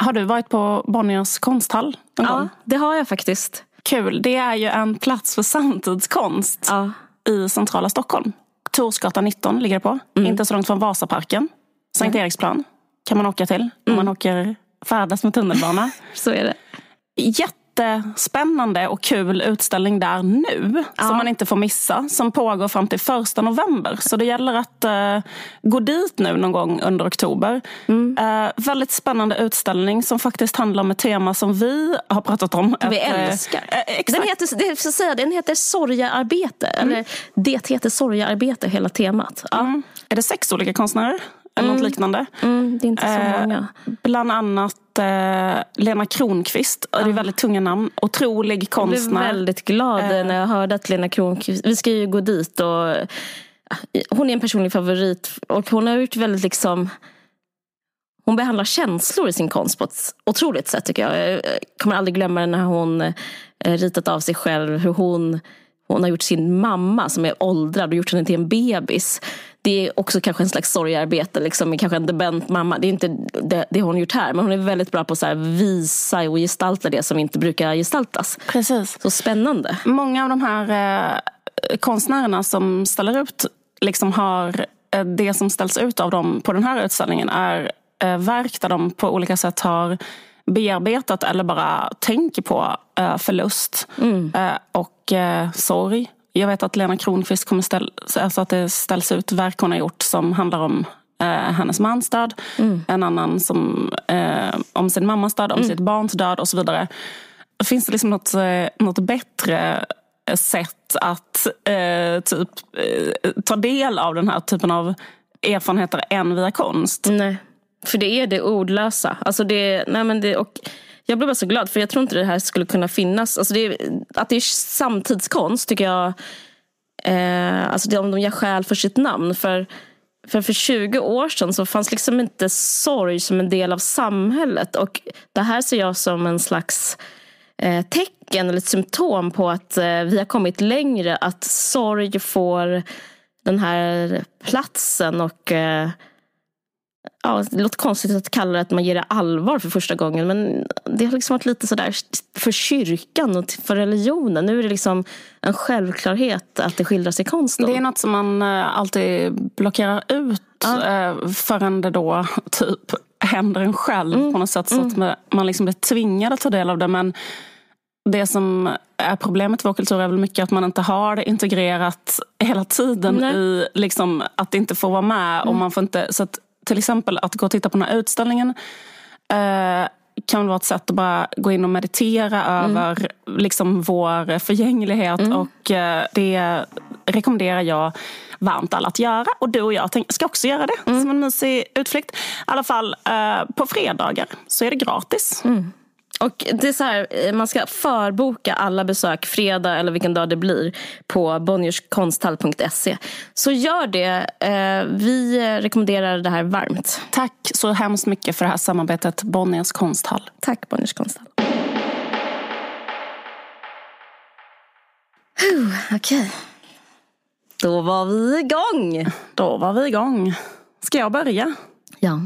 Har du varit på Bonniers konsthall Ja, gång? det har jag faktiskt. Kul. Det är ju en plats för samtidskonst Ja. i centrala Stockholm. Torsgatan 19 ligger det på. Inte så långt från Vasaparken. Sankt Eriksplan kan man åka till om man åker färdas med tunnelbana. Så är det. Jättespännande och kul utställning där nu. Som man inte får missa. Som pågår fram till första november. Så det gäller att eh, gå dit nu någon gång under oktober. Eh, väldigt spännande utställning som faktiskt handlar om ett tema som vi har pratat om. Vi Ett, eh, älskar. eh, exakt. Den heter, det säga, den heter Sorgearbete. Eller det heter Sorgearbete, hela temat. Ja. Mm. Är det sex olika konstnärer? Eller något liknande? Mm, det är inte så Eh, många. Bland annat eh, Lena Kronqvist. Det är väldigt tunga namn. Otrolig Jag blev konstnär. väldigt glad när jag hörde att Lena Kronqvist, vi ska ju gå dit och hon är en personlig favorit och hon har gjort väldigt liksom hon behandlar känslor i sin konst på ett otroligt sätt tycker jag. Jag kommer aldrig glömma när hon eh, ritat av sig själv hur hon, hon har gjort sin mamma som är åldrad och gjort henne till en bebis. Det är också kanske en slags sorgarbete, liksom, kanske en dement mamma. Det är inte det, det hon gjort här, men hon är väldigt bra på att visa och gestalta det som inte brukar gestaltas. Precis. Så spännande. Många av de här eh, konstnärerna som ställer ut liksom har eh, det som ställs ut av dem på den här utställningen är eh, verk där de på olika sätt har bearbetat eller bara tänker på eh, förlust eh, och eh, sorg. Jag vet att Lena Kronqvist kommer ställ, alltså att det ställs ut verk hon har gjort som handlar om eh, hennes mans död. En annan som, eh, om sin mammas död, om sitt barns död och så vidare. Finns det liksom något, eh, något bättre sätt att eh, typ eh, ta del av den här typen av erfarenheter än via konst? Nej. För det är det ordlösa. Alltså det, nej men det, och jag blev bara så glad för jag tror inte det här skulle kunna finnas. Alltså det, att det är samtidskonst tycker jag, eh, alltså det, om de gör skäl för sitt namn. För, för för 20 år sedan så fanns liksom inte sorg som en del av samhället. Och det här ser jag som en slags eh, tecken eller ett symptom på att eh, vi har kommit längre. Att sorg får den här platsen och eh, ja, det låter konstigt att kalla det att man ger det allvar för första gången. Men det har liksom varit lite sådär för kyrkan och för religionen. Nu är det liksom en självklarhet att det skildras i konsten. Det är något som man eh, alltid blockerar ut eh, förrän det då typ händer en själv på något sätt. Så att man- man liksom blir tvingad att ta del av det. Men det som är problemet i vår kultur är väl mycket att man inte har det integrerat hela tiden Nej. i liksom, att det inte får vara med. Och man får inte, så att, till exempel att gå och titta på den här utställningen eh, kan vara ett sätt att bara gå in och meditera över liksom vår förgänglighet. Och eh, det rekommenderar jag varmt alla att göra. Och du och jag tänk, ska också göra det som en mysig utflykt. I alla fall eh, på fredagar så är det gratis. Och det är så här, eh, man ska förboka alla besök fredag eller vilken dag det blir på bonnierskonsthall.se. Så gör det. Eh, Vi rekommenderar det här varmt. Tack så hemskt mycket för det här samarbetet Bonniers konsthall. Tack Bonniers konsthall. Okej. Då var vi igång. Då var vi igång. Ska jag börja? Ja.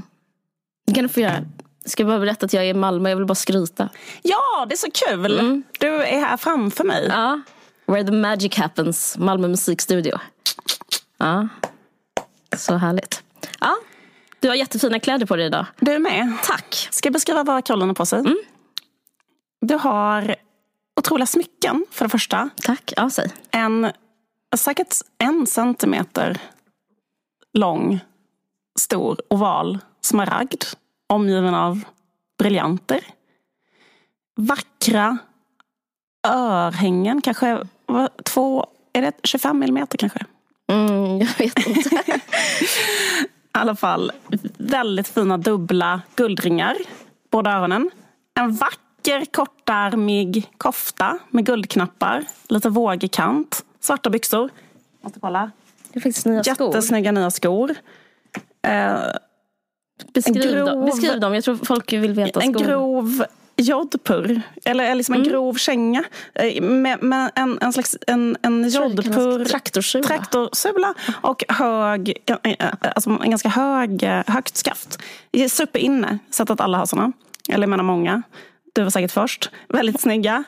Det kan du få göra. Ska jag bara berätta att jag är i Malmö. Jag vill bara skryta. Ja, det är så kul. Du är här framför mig. Ja. Where the magic happens. Malmö musikstudio. Ja. Så härligt. Ja. Du har jättefina kläder på dig idag. Du är med. Tack. Ska jag beskriva vad Caroline har på sig? Du har otroliga smycken för det första. Tack. Ja, säg. En säkert en centimeter lång, stor, oval smaragd. Omgiven av briljanter. Vackra örhängen, kanske två, är det 25 millimeter kanske? Mm, jag vet inte. I alla fall väldigt fina dubbla guldringar. Båda öronen. En vacker kortärmig kofta med guldknappar. Lite vågig kant. Svarta byxor. Måste kolla. Det är faktiskt nya skor. Jättesnygga nya skor. Eh, Beskriv, grov- dem. Beskriv dem. Jag tror folk vill veta en skor. grov jodpurr. Eller, eller liksom en grov känga. Eh, Med, med en, en slags en, en jodpurr. traktorsula. Traktorsula. Och hög, eh, alltså en ganska hög, eh, högt skaft. Superinne, så att alla har såna. Eller jag menar många. Du var säkert först. Väldigt snygga.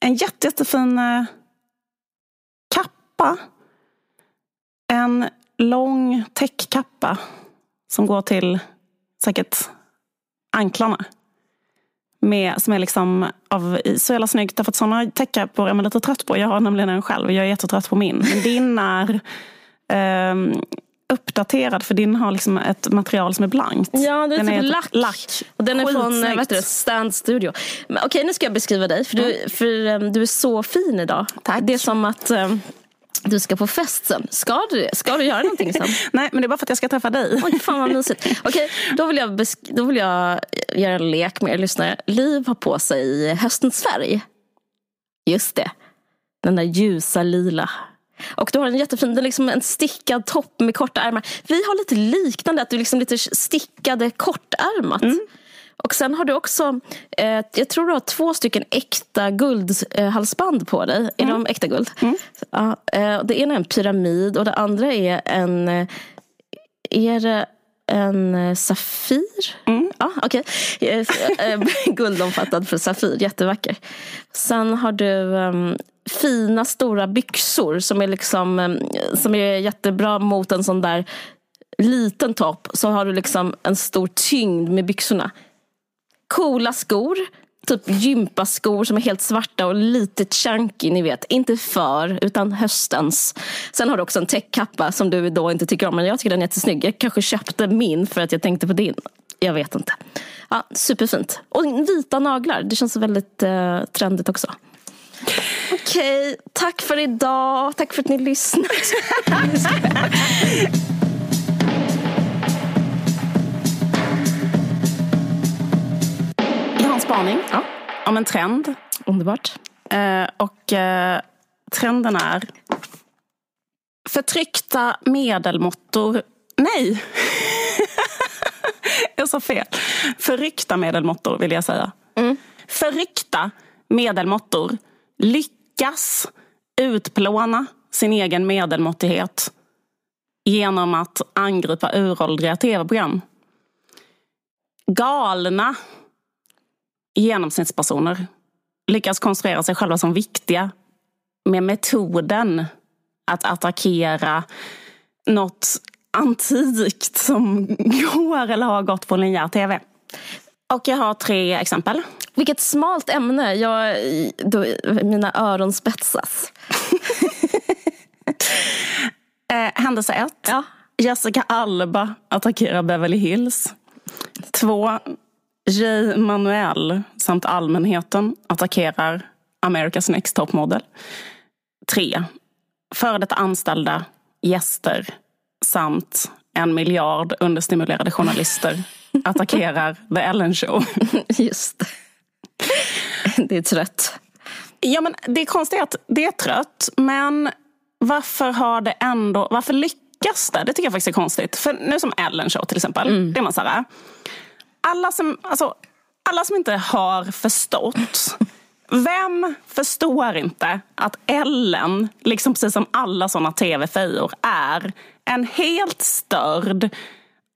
En jätte, jättefin eh, kappa. En lång täckkappa som går till säkert anklarna. Med, som är liksom av, så jävla snyggt. Därför att sådana täckkappor är man lite trött på. Jag har nämligen en själv. Jag är jättetrött på min. Men din är um, uppdaterad för din har liksom ett material som är blankt. Ja, det är den typ är lack. lack. Och den är från Skitsnyggt. vad heter det, Stand Studio. Men, Okej, nu ska jag beskriva dig. För, du, för um, du är så fin idag. Tack. Det är som att um, du ska på fest sen. Ska du? Ska du göra någonting sen? Nej, men det är bara för att jag ska träffa dig. Oj, fan vad mysigt. Okej, då, vill jag då vill jag göra en lek med er lyssnare. Liv har på sig höstens färg. Just det. Den där ljusa lila. Och du har en jättefin, det är liksom en stickad topp med korta ärmar. Vi har lite liknande, att du liksom lite stickade kortärmat. Och sen har du också, eh, jag tror du har två stycken äkta guldhalsband på dig. Är de äkta guld? Ja, eh, det ena är en pyramid och det andra är en, eh, är det en eh, Safir? Ja, okej. Eh, eh, Guldomfattad för Safir, jättevacker. Sen har du ehm, fina stora byxor som är, liksom, ehm, som är jättebra mot en sån där liten topp. Så har du liksom en stor tyngd med byxorna. Coola skor. Typ gympaskor som är helt svarta och lite chunky, ni vet. Inte för, utan höstens. Sen har du också en täckkappa som du då inte tycker om, men jag tycker den är jättesnygg. Jag kanske köpte min för att jag tänkte på din. Jag vet inte. Ja, superfint. Och vita naglar, det känns väldigt eh, trendigt också. Okej, tack för idag. Tack för att ni lyssnade. en spaning Ja. om en trend. Underbart. Eh, och eh, trenden är förtryckta medelmåttor. Nej! jag sa fel. Förryckta medelmåttor vill jag säga. Förryckta medelmåttor lyckas utplåna sin egen medelmåttighet genom att angripa uråldriga tv-program. Galna genomsnittspersoner lyckas konstruera sig själva som viktiga med metoden att attackera något antikt som går eller har gått på linjär tv. Och jag har tre exempel. Vilket smalt ämne. Jag, då, mina öron spetsas. Eh, händelse ett. Ja. Jessica Alba attackerar Beverly Hills. Två. Jay Manuel samt allmänheten attackerar America's Next Top Model. Tre. Före detta anställda, gäster samt en miljard understimulerade journalister attackerar The Ellen Show. Just det. Det är trött. Ja, men det är att det är trött, men varför har det ändå, varför lyckas det? Det tycker jag faktiskt är konstigt. För nu som Ellen Show till exempel, det är man så här, alla som, alltså, alla som inte har förstått vem förstår inte att Ellen, liksom precis som alla såna tv-fejor, är en helt störd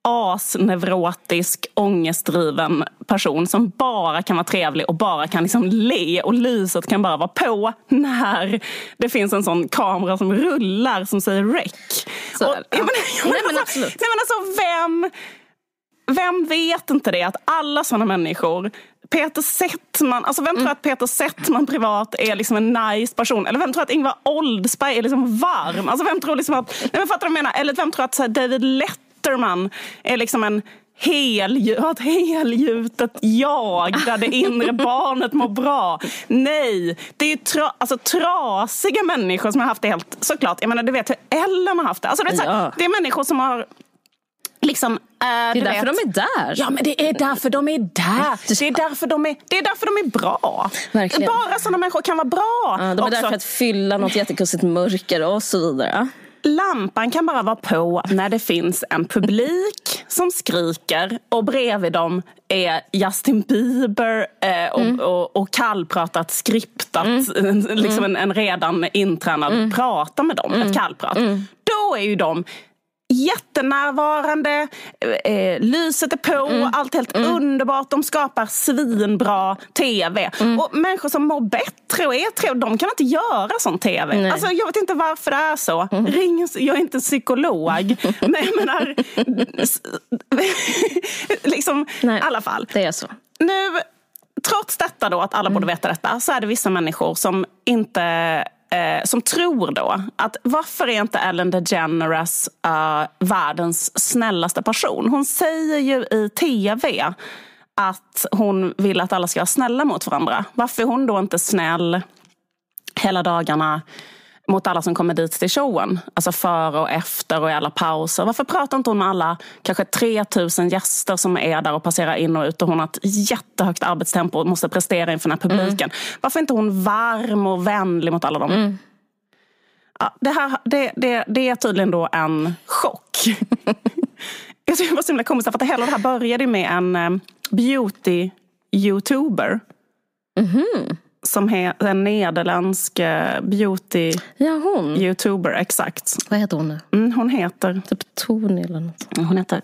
asneurotisk, ångestdriven person som bara kan vara trevlig och bara kan liksom le och lyset kan bara vara på när det finns en sån kamera som rullar som säger rec. Så, Och, ja. jag Nej, men absolut. Nej, men alltså, vem, vem vet inte det? Att alla såna människor Peter Settman, alltså vem tror att Peter Settman privat är liksom en nice person? Eller vem tror att Ingvar Oldsberg är liksom varm? Alltså vem tror liksom att, nej men fattar du vad jag menar? Eller vem tror att David Letterman är liksom en har ett helgjutet jag där det inre barnet mår bra. Nej, det är tra- alltså, trasiga människor som har haft det helt, såklart, jag menar du vet hur Ellen har haft det. Alltså, det, är så här, Ja. det är människor som har liksom, äh, Det är därför vet, de är där. Ja, men det är därför de är där. Det är därför de är, det är, därför de är bra. Verkligen. Bara sådana människor kan vara bra. Ja, de är Också, där för att fylla något jättekonstigt mörker och så vidare. Lampan kan bara vara på när det finns en publik som skriker och bredvid dem är Justin Bieber eh, och, Mm. och, och kallpratat skriptat, liksom en, en redan intränad Mm. prata med dem, ett kallprat. Då är ju de jättenärvarande, eh, lyset är på, mm. allt helt mm. underbart. De skapar svinbra tv. Mm. Och människor som mår bättre och är trevliga, de kan inte göra sån tv. Alltså, jag vet inte varför det är så. Mm. Ring, jag är inte psykolog. men jag menar, liksom, i alla fall. Det är så. Nu, trots detta då, att alla borde mm. veta detta, så är det vissa människor som inte eh, som tror då att varför är inte Ellen DeGeneres eh, världens snällaste person? Hon säger ju i tv att hon vill att alla ska vara snälla mot varandra. Varför är hon då inte snäll hela dagarna mot alla som kommer dit till showen. Alltså före och efter och i alla pauser. Varför pratar inte hon med alla kanske 3000 gäster som är där och passerar in och ut och hon har ett jättehögt arbetstempo och måste prestera inför den här publiken. Mm. Varför är inte hon varm och vänlig mot alla dem? Mm. Ja, det, här, det, det, det är tydligen då en chock. Jag tycker det var så himla komiskt för att hela det här började med en eh, beauty-youtuber. Mm -hmm som är en nederländsk eh, beauty ja, hon. youtuber. Exakt. Vad heter hon nu? Mm, hon heter... Typ Tony eller något. Hon heter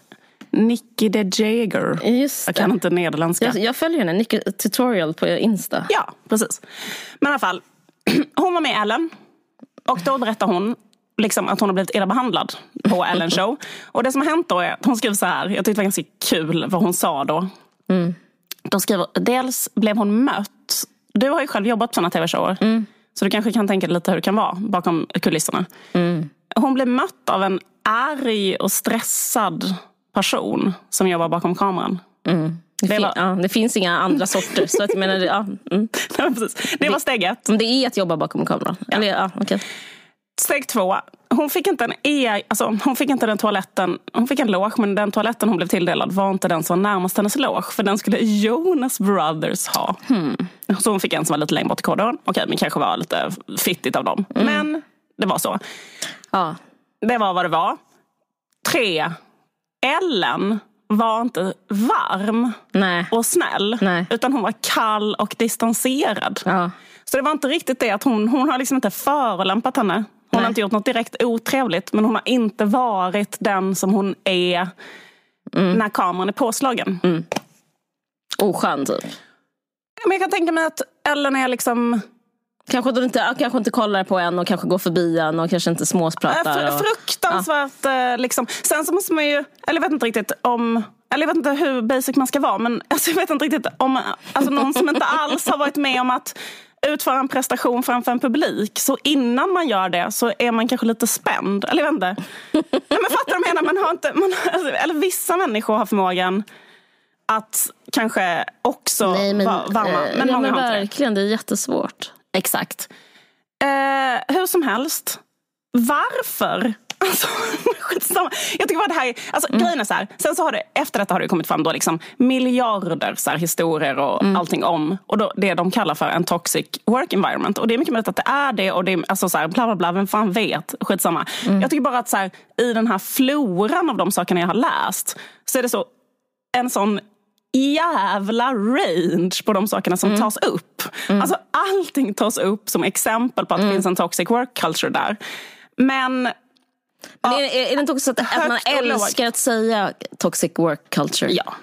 Nicky de Jager. Just jag kan inte nederländska. Jag, jag följer henne, Nicky Tutorial på Insta. Ja, precis. Men i alla fall, hon var med i Ellen. Och då berättar hon liksom att hon har blivit illa behandlad på Ellen show. Och det som har hänt då är att hon skriver så här, jag tyckte det var ganska kul vad hon sa då. Mm. De skriver, dels blev hon mött du har ju själv jobbat på sådana tv-shower. Mm. Så du kanske kan tänka dig lite hur det kan vara bakom kulisserna. Mm. Hon blev mött av en arg och stressad person som jobbar bakom kameran. Mm. Det, det, var... ja, det, finns inga andra sorter. så att menar, ja, mm. det var steg ett. Det är att jobba bakom kameran. Ja. Eller, ja, okay. Steg två. Hon fick inte en e, alltså, hon fick inte den toaletten. Hon fick en loge, men den toaletten hon blev tilldelad var inte den som var närmast hennes loge. För den skulle Jonas Brothers ha. Hmm. Så hon fick en som var lite längre bort i korridoren. Okej, men kanske var lite fittigt av dem. Mm. Men det var så. Ja. Det var vad det var. Tre. Ellen var inte varm Nej. och snäll. Nej. Utan hon var kall och distanserad. Ja. Så det var inte riktigt det att hon, hon har liksom inte förolämpat henne. Hon Nej. har inte gjort något direkt otrevligt men hon har inte varit den som hon är mm. när kameran är påslagen. Mm. Oskön typ. Men jag kan tänka mig att Ellen är liksom Kanske inte, kanske inte kollar på en och kanske går förbi en och kanske inte småspratar. Och, fruktansvärt ja. liksom. Sen så måste man ju, eller jag vet inte riktigt om eller jag vet inte hur basic man ska vara men alltså jag vet inte riktigt om alltså någon som inte alls har varit med om att utföra en prestation framför en publik. Så innan man gör det så är man kanske lite spänd. Eller jag vet inte. Nej, men fattar du menar? Man har inte, man, alltså, eller vissa människor har förmågan att kanske också Nej, men, vara varma. Men, eh, ja, men verkligen, det. det är jättesvårt. Exakt. Eh, hur som helst, varför Alltså, Jag tycker bara det här alltså, mm. grejen är så här, sen så har det, efter detta har det kommit fram då liksom miljarder så här, historier och mm. allting om och då, det de kallar för en toxic work environment. Och det är mycket möjligt att det är det och det är alltså, så här, bla bla bla, vem fan vet, skitsamma. Mm. Jag tycker bara att så här, i den här floran av de sakerna jag har läst så är det så en sån jävla range på de sakerna som mm. tas upp. Mm. Alltså allting tas upp som exempel på att det mm. finns en toxic work culture där. Men men är, är, är det inte också att, att man älskar att säga toxic work culture? Ja.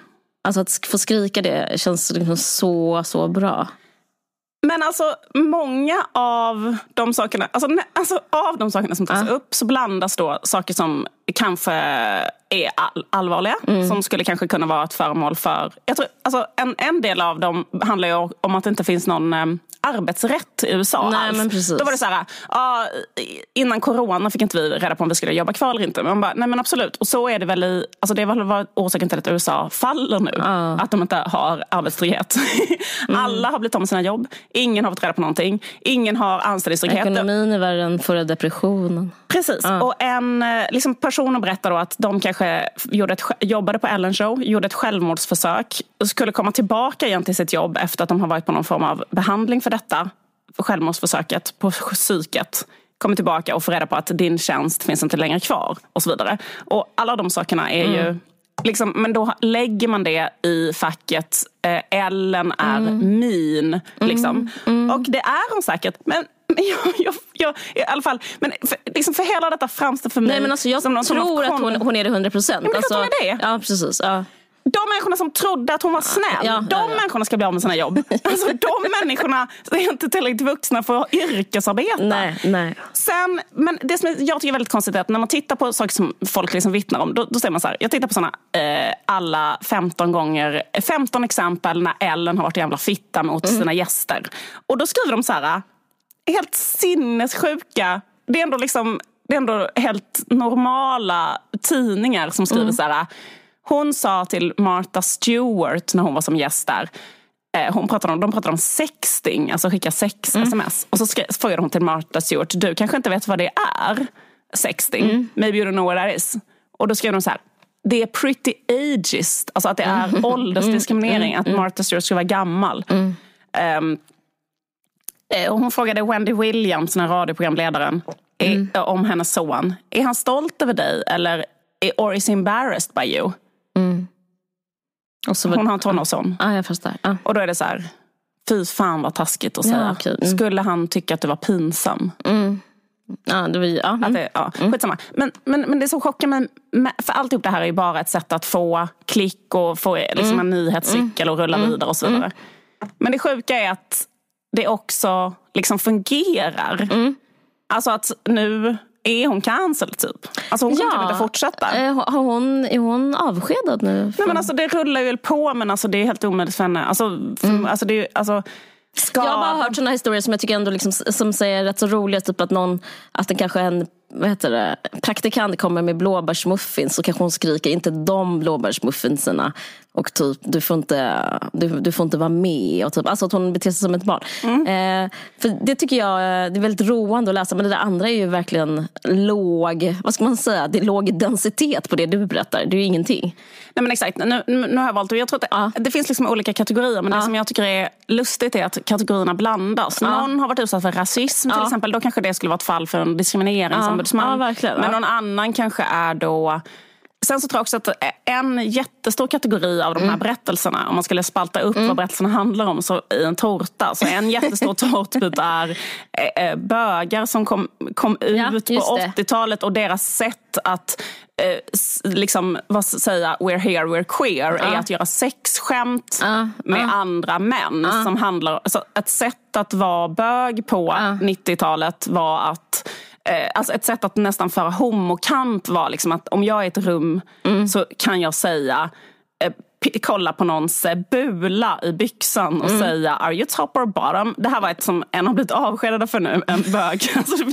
Alltså att få skrika det känns liksom så, så bra. Men alltså många av de sakerna, alltså, alltså av de sakerna som tas uh. upp så blandas då saker som kanske är all, allvarliga. Mm. Som skulle kanske kunna vara ett föremål för... Jag tror, alltså, en, en del av dem handlar ju om att det inte finns någon um, arbetsrätt i USA Nej, alls. Men precis. Då var det så här, ah, innan corona fick inte vi reda på om vi skulle jobba kvar eller inte. Men man bara, nej men absolut. Och så är det väl i, alltså det väl orsaken till att USA faller nu. Uh. Att de inte har arbetstrygghet. mm. Alla har blivit av med sina jobb. Ingen har fått reda på någonting. Ingen har anställningstrygghet. Ekonomin är värre än förra depressionen. Precis. Uh. Och en eh, liksom, person berättar då att de kanske gjorde ett, jobbade på Ellen show, gjorde ett självmordsförsök. Skulle komma tillbaka igen till sitt jobb efter att de har varit på någon form av behandling för detta. För självmordsförsöket på psyket kommer tillbaka och får reda på att din tjänst finns inte längre kvar och så vidare. Och alla de sakerna är mm. ju Liksom, men då lägger man det i facket eh, Ellen är mm. min. Liksom. Mm. Och det är hon säkert. Men, Men jag, jag, jag, i alla fall, men för, liksom för hela detta framstår för mig Nej, men alltså, jag tror att hon, hon är det 100 procent. men klart Alltså, hon är det. Ja, precis. Ja. De människorna som trodde att hon var snäll, Ja, de ja, ja. människorna ska bli av med sina jobb. Alltså de människorna är inte tillräckligt vuxna för att yrkesarbeta. Nej, nej. Sen, men det som jag tycker är väldigt konstigt är att när man tittar på saker som folk liksom vittnar om, då, då säger man så här, jag tittar på såna eh, alla 15 gånger, 15 exempel när Ellen har varit jävla fitta mot Mm. sina gäster. Och då skriver de så här, helt sinnessjuka, det är ändå liksom det är ändå helt normala tidningar som skriver Mm. så här. Hon sa till Martha Stewart när hon var som gäst där. Eh, hon pratade om, de pratade om sexting, alltså skicka sex Mm. sms. Och så skrev, frågade hon till Martha Stewart, du kanske inte vet vad det är? Sexting, Mm. maybe you don't know what that is. Och då skrev de så här, det är pretty ageist, alltså att det är Mm. åldersdiskriminering, att Martha Stewart ska vara gammal. Eh, och Hon frågade Wendy Williams, den här radioprogramledaren, är, eh, om hennes son. Är han stolt över dig eller or is he embarrassed by you? Och så var, Hon har en tonårsson. Ja, jag förstår. Ja. Och då är det så här, fy fan vad taskigt att Ja, säga. okej. Mm. Skulle han tycka att du var pinsam? Ja, det var, ju- ja. Att Mm. det, ja, skitsamma. Men, men, men det som chockar mig, för alltihop det här är ju bara ett sätt att få klick och få liksom en nyhetscykel och rulla vidare och så vidare. Men det sjuka är att det också liksom fungerar. Alltså att nu är hon cancelled typ. Alltså hon kommer typ inte fortsätta. Eh, Har hon, är hon avskedad nu? Nej, men alltså, det rullar ju på men alltså, det är helt omöjligt för henne. Alltså, för, alltså, det är, alltså, ska... Jag har bara hört såna historier som jag tycker ändå liksom, som säger rätt så roliga. Typ att någon, att det kanske en vad heter det, praktikant kommer med blåbärsmuffins så kanske hon skriker inte de blåbärsmuffinserna. Och typ du får inte, du, du får inte vara med. Och typ, alltså att hon beter sig som ett barn. Eh, för det tycker jag det är väldigt roande att läsa. Men det där andra är ju verkligen låg, vad ska man säga, det är låg densitet på det du berättar. Det är ju ingenting. Nej men exakt, nu, nu har jag valt, och jag tror att det, det finns liksom olika kategorier men det som jag tycker är lustigt är att kategorierna blandas. Någon har varit utsatt för rasism till exempel, då kanske det skulle vara ett fall för en diskrimineringsombudsman. Men någon annan kanske är då Sen så tror jag också att en jättestor kategori av de Mm. här berättelserna, om man skulle spalta upp vad berättelserna handlar om så i en tårta, så en jättestor tårtbit är eh, eh, bögar som kom, kom Ja, ut på just det. 80-talet och deras sätt att eh, liksom, vad säga, we're here, we're queer, är att göra sexskämt Ja, med ja. andra män. Som handlar, alltså, ett sätt att vara bög på 90-talet var att Eh, alltså ett sätt att nästan föra homokamp var liksom att om jag är i ett rum Mm. så kan jag säga eh, kolla på någons eh, bula i byxan och Mm. säga are you top or bottom? Det här var ett som en har blivit avskedad för nu, en bög. Alltså,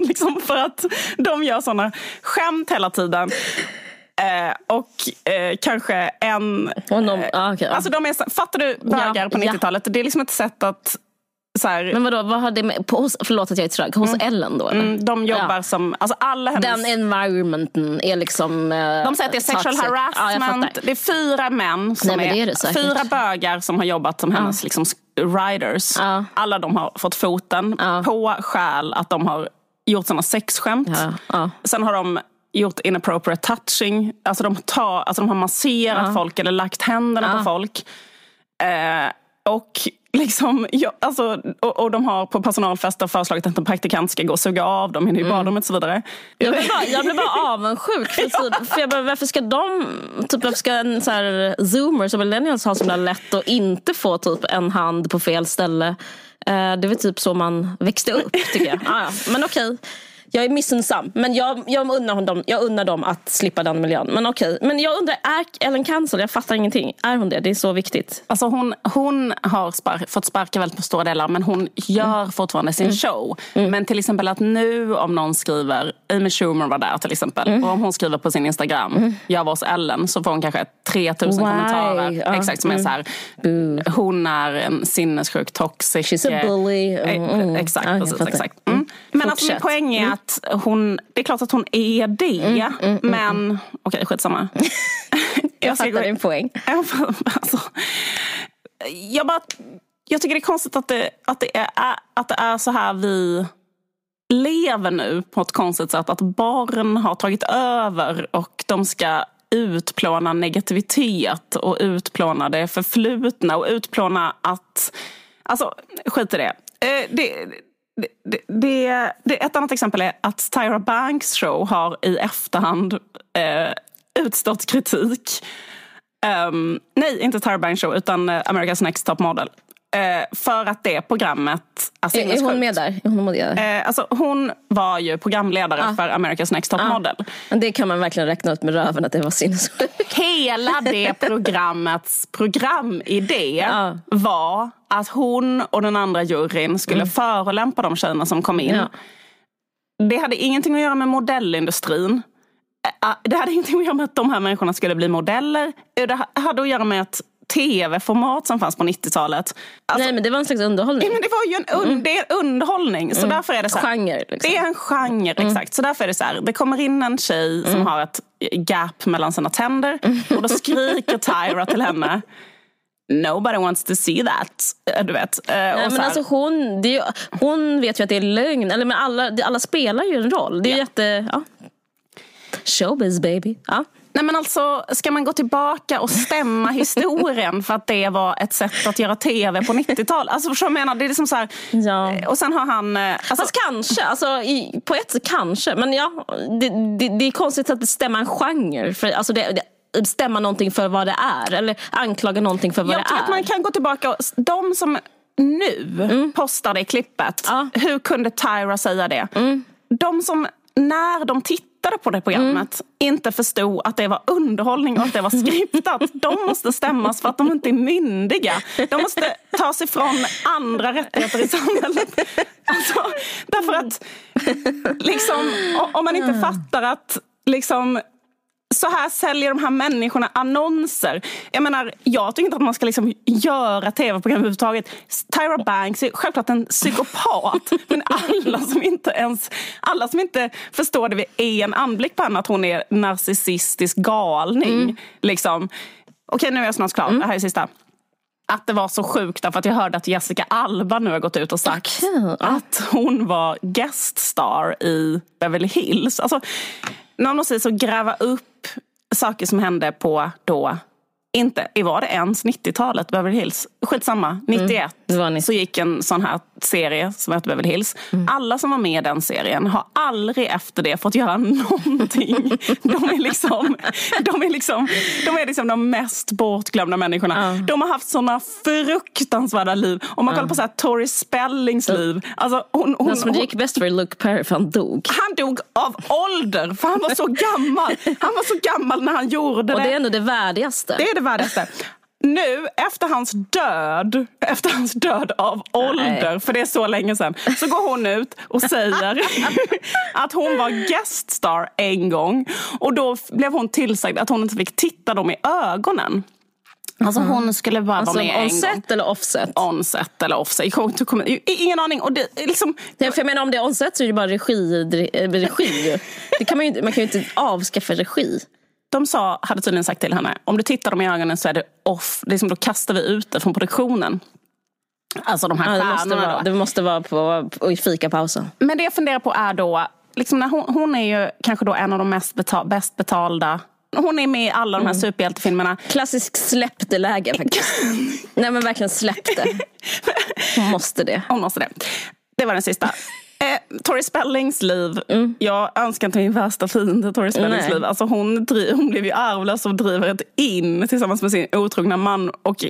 liksom för att de gör såna skämt hela tiden. Eh, och eh, kanske en... Och de, ja, okej, ja. Alltså de är, fattar du bögar Ja, på ja. 90-talet? Det är liksom ett sätt att... Så här, Men vadå, vad har det med, på, hos- förlåt att jag är trög, hos Ellen då mm, de jobbar Ja. som... Alltså alla hennes, Den environmenten är liksom... eh, de säger att det är sexual. Ja, harassment. fattar. det är fyra män, som Nej, men det är är, det fyra bögar som har jobbat som hennes liksom, riders. Ja. Alla de har fått foten Ja. på skäl att de har gjort såna sexskämt. Ja, ja. Sen har de gjort inappropriate touching. Alltså de, tar, alltså de har masserat folk eller lagt händerna på folk. Eh, och liksom, ja, alltså, och, och de har på personalfester föreslagit att en praktikant ska gå och suga av dem inne i badrummet och så vidare. Jag blev bara, jag blev bara avundsjuk. För, typ, för jag bara, varför ska de, typ, varför ska en så här zoomers och millennials ha så himla lätt att inte få typ en hand på fel ställe? Eh, det väl typ så man växte upp tycker jag. Ah, ja. Men okej. Jag är missunnsam, men jag, jag, unnar dem, jag unnar dem att slippa den miljön. Men okej, men jag undrar, är Ellen cancel? Jag fattar ingenting. Är hon det? Det är så viktigt. Alltså hon, hon har spar fått sparka väldigt på stora delar men hon gör fortfarande sin show. Men till exempel att nu om någon skriver, Amy Schumer var där till exempel, och om hon skriver på sin Instagram, jag var hos Ellen, så får hon kanske 3000 Why? kommentarer. Ja. Exakt som är så här, hon är en sinnessjuk toxic. She's a bully. Eh, Mm, mm. Exakt, precis, exakt. Mm. Men alltså min poäng är att hon, det är klart att hon är det, Mm, men okej skitsamma. Jag ska fattar gå- din poäng. alltså, jag, bara, jag tycker det är konstigt att det, att, det är, att det är så här vi lever nu på ett konstigt sätt. Att barn har tagit över och de ska utplåna negativitet och utplåna det förflutna och utplåna att... Alltså, skit i det. Eh, det det, det, det, ett annat exempel är att Tyra Banks show har i efterhand eh, utstått kritik. Um, nej, inte Tyra Banks show utan eh, America's Next Top Model. Eh, för att det programmet är Är, är hon med där? Är hon, med Eh, alltså, hon var ju programledare ah. för America's Next Top ah. Model. Men det kan man verkligen räkna ut med röven att det var sinnessjukt. Hela det programmets programidé ah. var att hon och den andra juryn skulle mm. förolämpa de tjejerna som kom in. Ja. Det hade ingenting att göra med modellindustrin. Eh, ah, det hade ingenting att göra med att de här människorna skulle bli modeller. Det hade att göra med att tv-format som fanns på 90-talet. Alltså, Nej men det var en slags underhållning. men det var ju en un mm. det är underhållning. Så mm. därför är det så här, genre. Liksom. Det är en genre, mm. exakt. Så därför är det så här, det kommer in en tjej som har ett gap mellan sina tänder. Och då skriker Tyra till henne. Nobody wants to see that. Du vet. Nej, men alltså hon, det, hon vet ju att det är lögn. Eller, men alla, alla spelar ju en roll. Det är ja. jätte... Ja. Showbiz baby. Ja. Nej men alltså, ska man gå tillbaka och stämma historien för att det var ett sätt att göra tv på 90-talet? Alltså jag menar, det är liksom så här, ja. Eh, och sen har han... Eh, alltså, Fast kanske, alltså, i, på ett sätt kanske. Men ja, det, det, det är konstigt att bestämma en genre. För, alltså det, det bestämma någonting för vad det är. Eller anklaga någonting för vad jag det är. Att man kan gå tillbaka och, de som nu mm. postar det klippet, ja. hur kunde Tyra säga det? Mm. De som när de tittade på det programmet mm. inte förstod att det var underhållning och att det var skriptat. de måste stämmas för att de inte är myndiga. De måste tas ifrån andra rättigheter i samhället. Alltså, därför att liksom, om man inte fattar att liksom, så här säljer de här människorna annonser. Jag menar, jag tycker inte att man ska liksom göra tv-program överhuvudtaget. Tyra Banks är självklart en psykopat. men alla som inte ens alla som inte förstår det vid en anblick på henne att hon är narcissistisk galning. Mm. Liksom. Okej, nu är jag snart klar. Mm. Det här är sista att det var så sjukt därför att jag hörde att Jessica Alba nu har gått ut och sagt okay. att hon var guest star i Beverly Hills. Alltså, någon måste så gräva upp saker som hände på då. Inte, var det ens 90-talet, Beverly Hills? Skitsamma, 91 mm, så gick en sån här serie som hette Beverly Hills. Mm. Alla som var med i den serien har aldrig efter det fått göra någonting. de, är liksom, de, är liksom, de är liksom de mest bortglömda människorna. Mm. De har haft såna fruktansvärda liv. Om man kollar på så här, Tori Spellings liv. Alltså, hon, hon, hon, det gick bäst för Luke Perry för han dog. Han dog av ålder för han var så gammal. Han var så gammal när han gjorde det. Och det är ändå det värdigaste. Det är det värdigaste. Nu, efter hans död, efter hans död av ålder, Nej. för det är så länge sedan, så går hon ut och säger att hon var gueststar en gång. Och då blev hon tillsagd att hon inte fick titta dem i ögonen. Alltså hon skulle bara alltså, vara med on set eller offset? On-set eller offset. Ingen aning. Och det, liksom... ja, för jag menar om det är on-set så är det bara regi. regi. det kan man, ju, man kan ju inte avskaffa regi de sa, hade tydligen sagt till henne, om du tittar dem i ögonen så är det off. Liksom, då kastar vi ut det från produktionen. Alltså de här ja, det måste vara, Det måste vara på, på, i fikapausen. Men det jag funderar på är då, liksom när hon, hon är ju kanske då en av de mest betal, bäst betalda hon är med i alla de här mm. superhjältefilmerna. Klassisk släppte läge faktiskt. Nej men verkligen släppte. Hon måste det. Hon måste det. Det var den sista. Eh, Tori Spellings liv. Mm. Jag önskar inte min värsta fiende Tori Spellings liv. Alltså hon, hon blev ju arvlös och driver ett in tillsammans med sin otrogna man och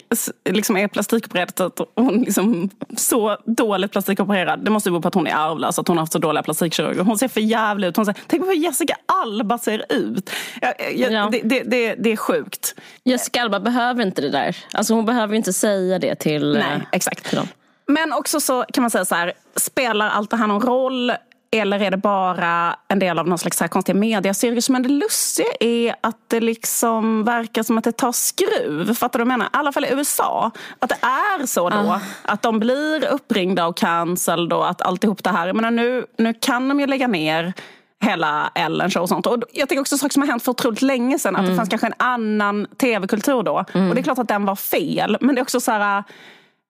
liksom är plastikopererad. Hon liksom så dåligt plastikopererad. Det måste bero på att hon är arvlös, att hon har haft så dåliga plastikkirurger. Hon ser för jävligt ut. Hon säger, tänk på hur Jessica Alba ser ut. Jag, jag, ja. det, det, det, det, är sjukt. Jessica Alba behöver inte det där. Alltså hon behöver inte säga det till, Nej, exakt. till dem. Men också så kan man säga så här, spelar allt det här någon roll? Eller är det bara en del av någon slags här konstiga mediacirkus? Men det lustiga är att det liksom verkar som att det tar skruv. Fattar du vad jag menar? I alla fall i USA. Att det är så då. Uh. Att de blir uppringda och cancelled och att alltihop det här. Jag menar, nu, nu kan de ju lägga ner hela Ellen show och sånt. Och jag tänker också saker som har hänt för otroligt länge sedan. Att mm. det fanns kanske en annan tv-kultur då. Mm. Och det är klart att den var fel. Men det är också så här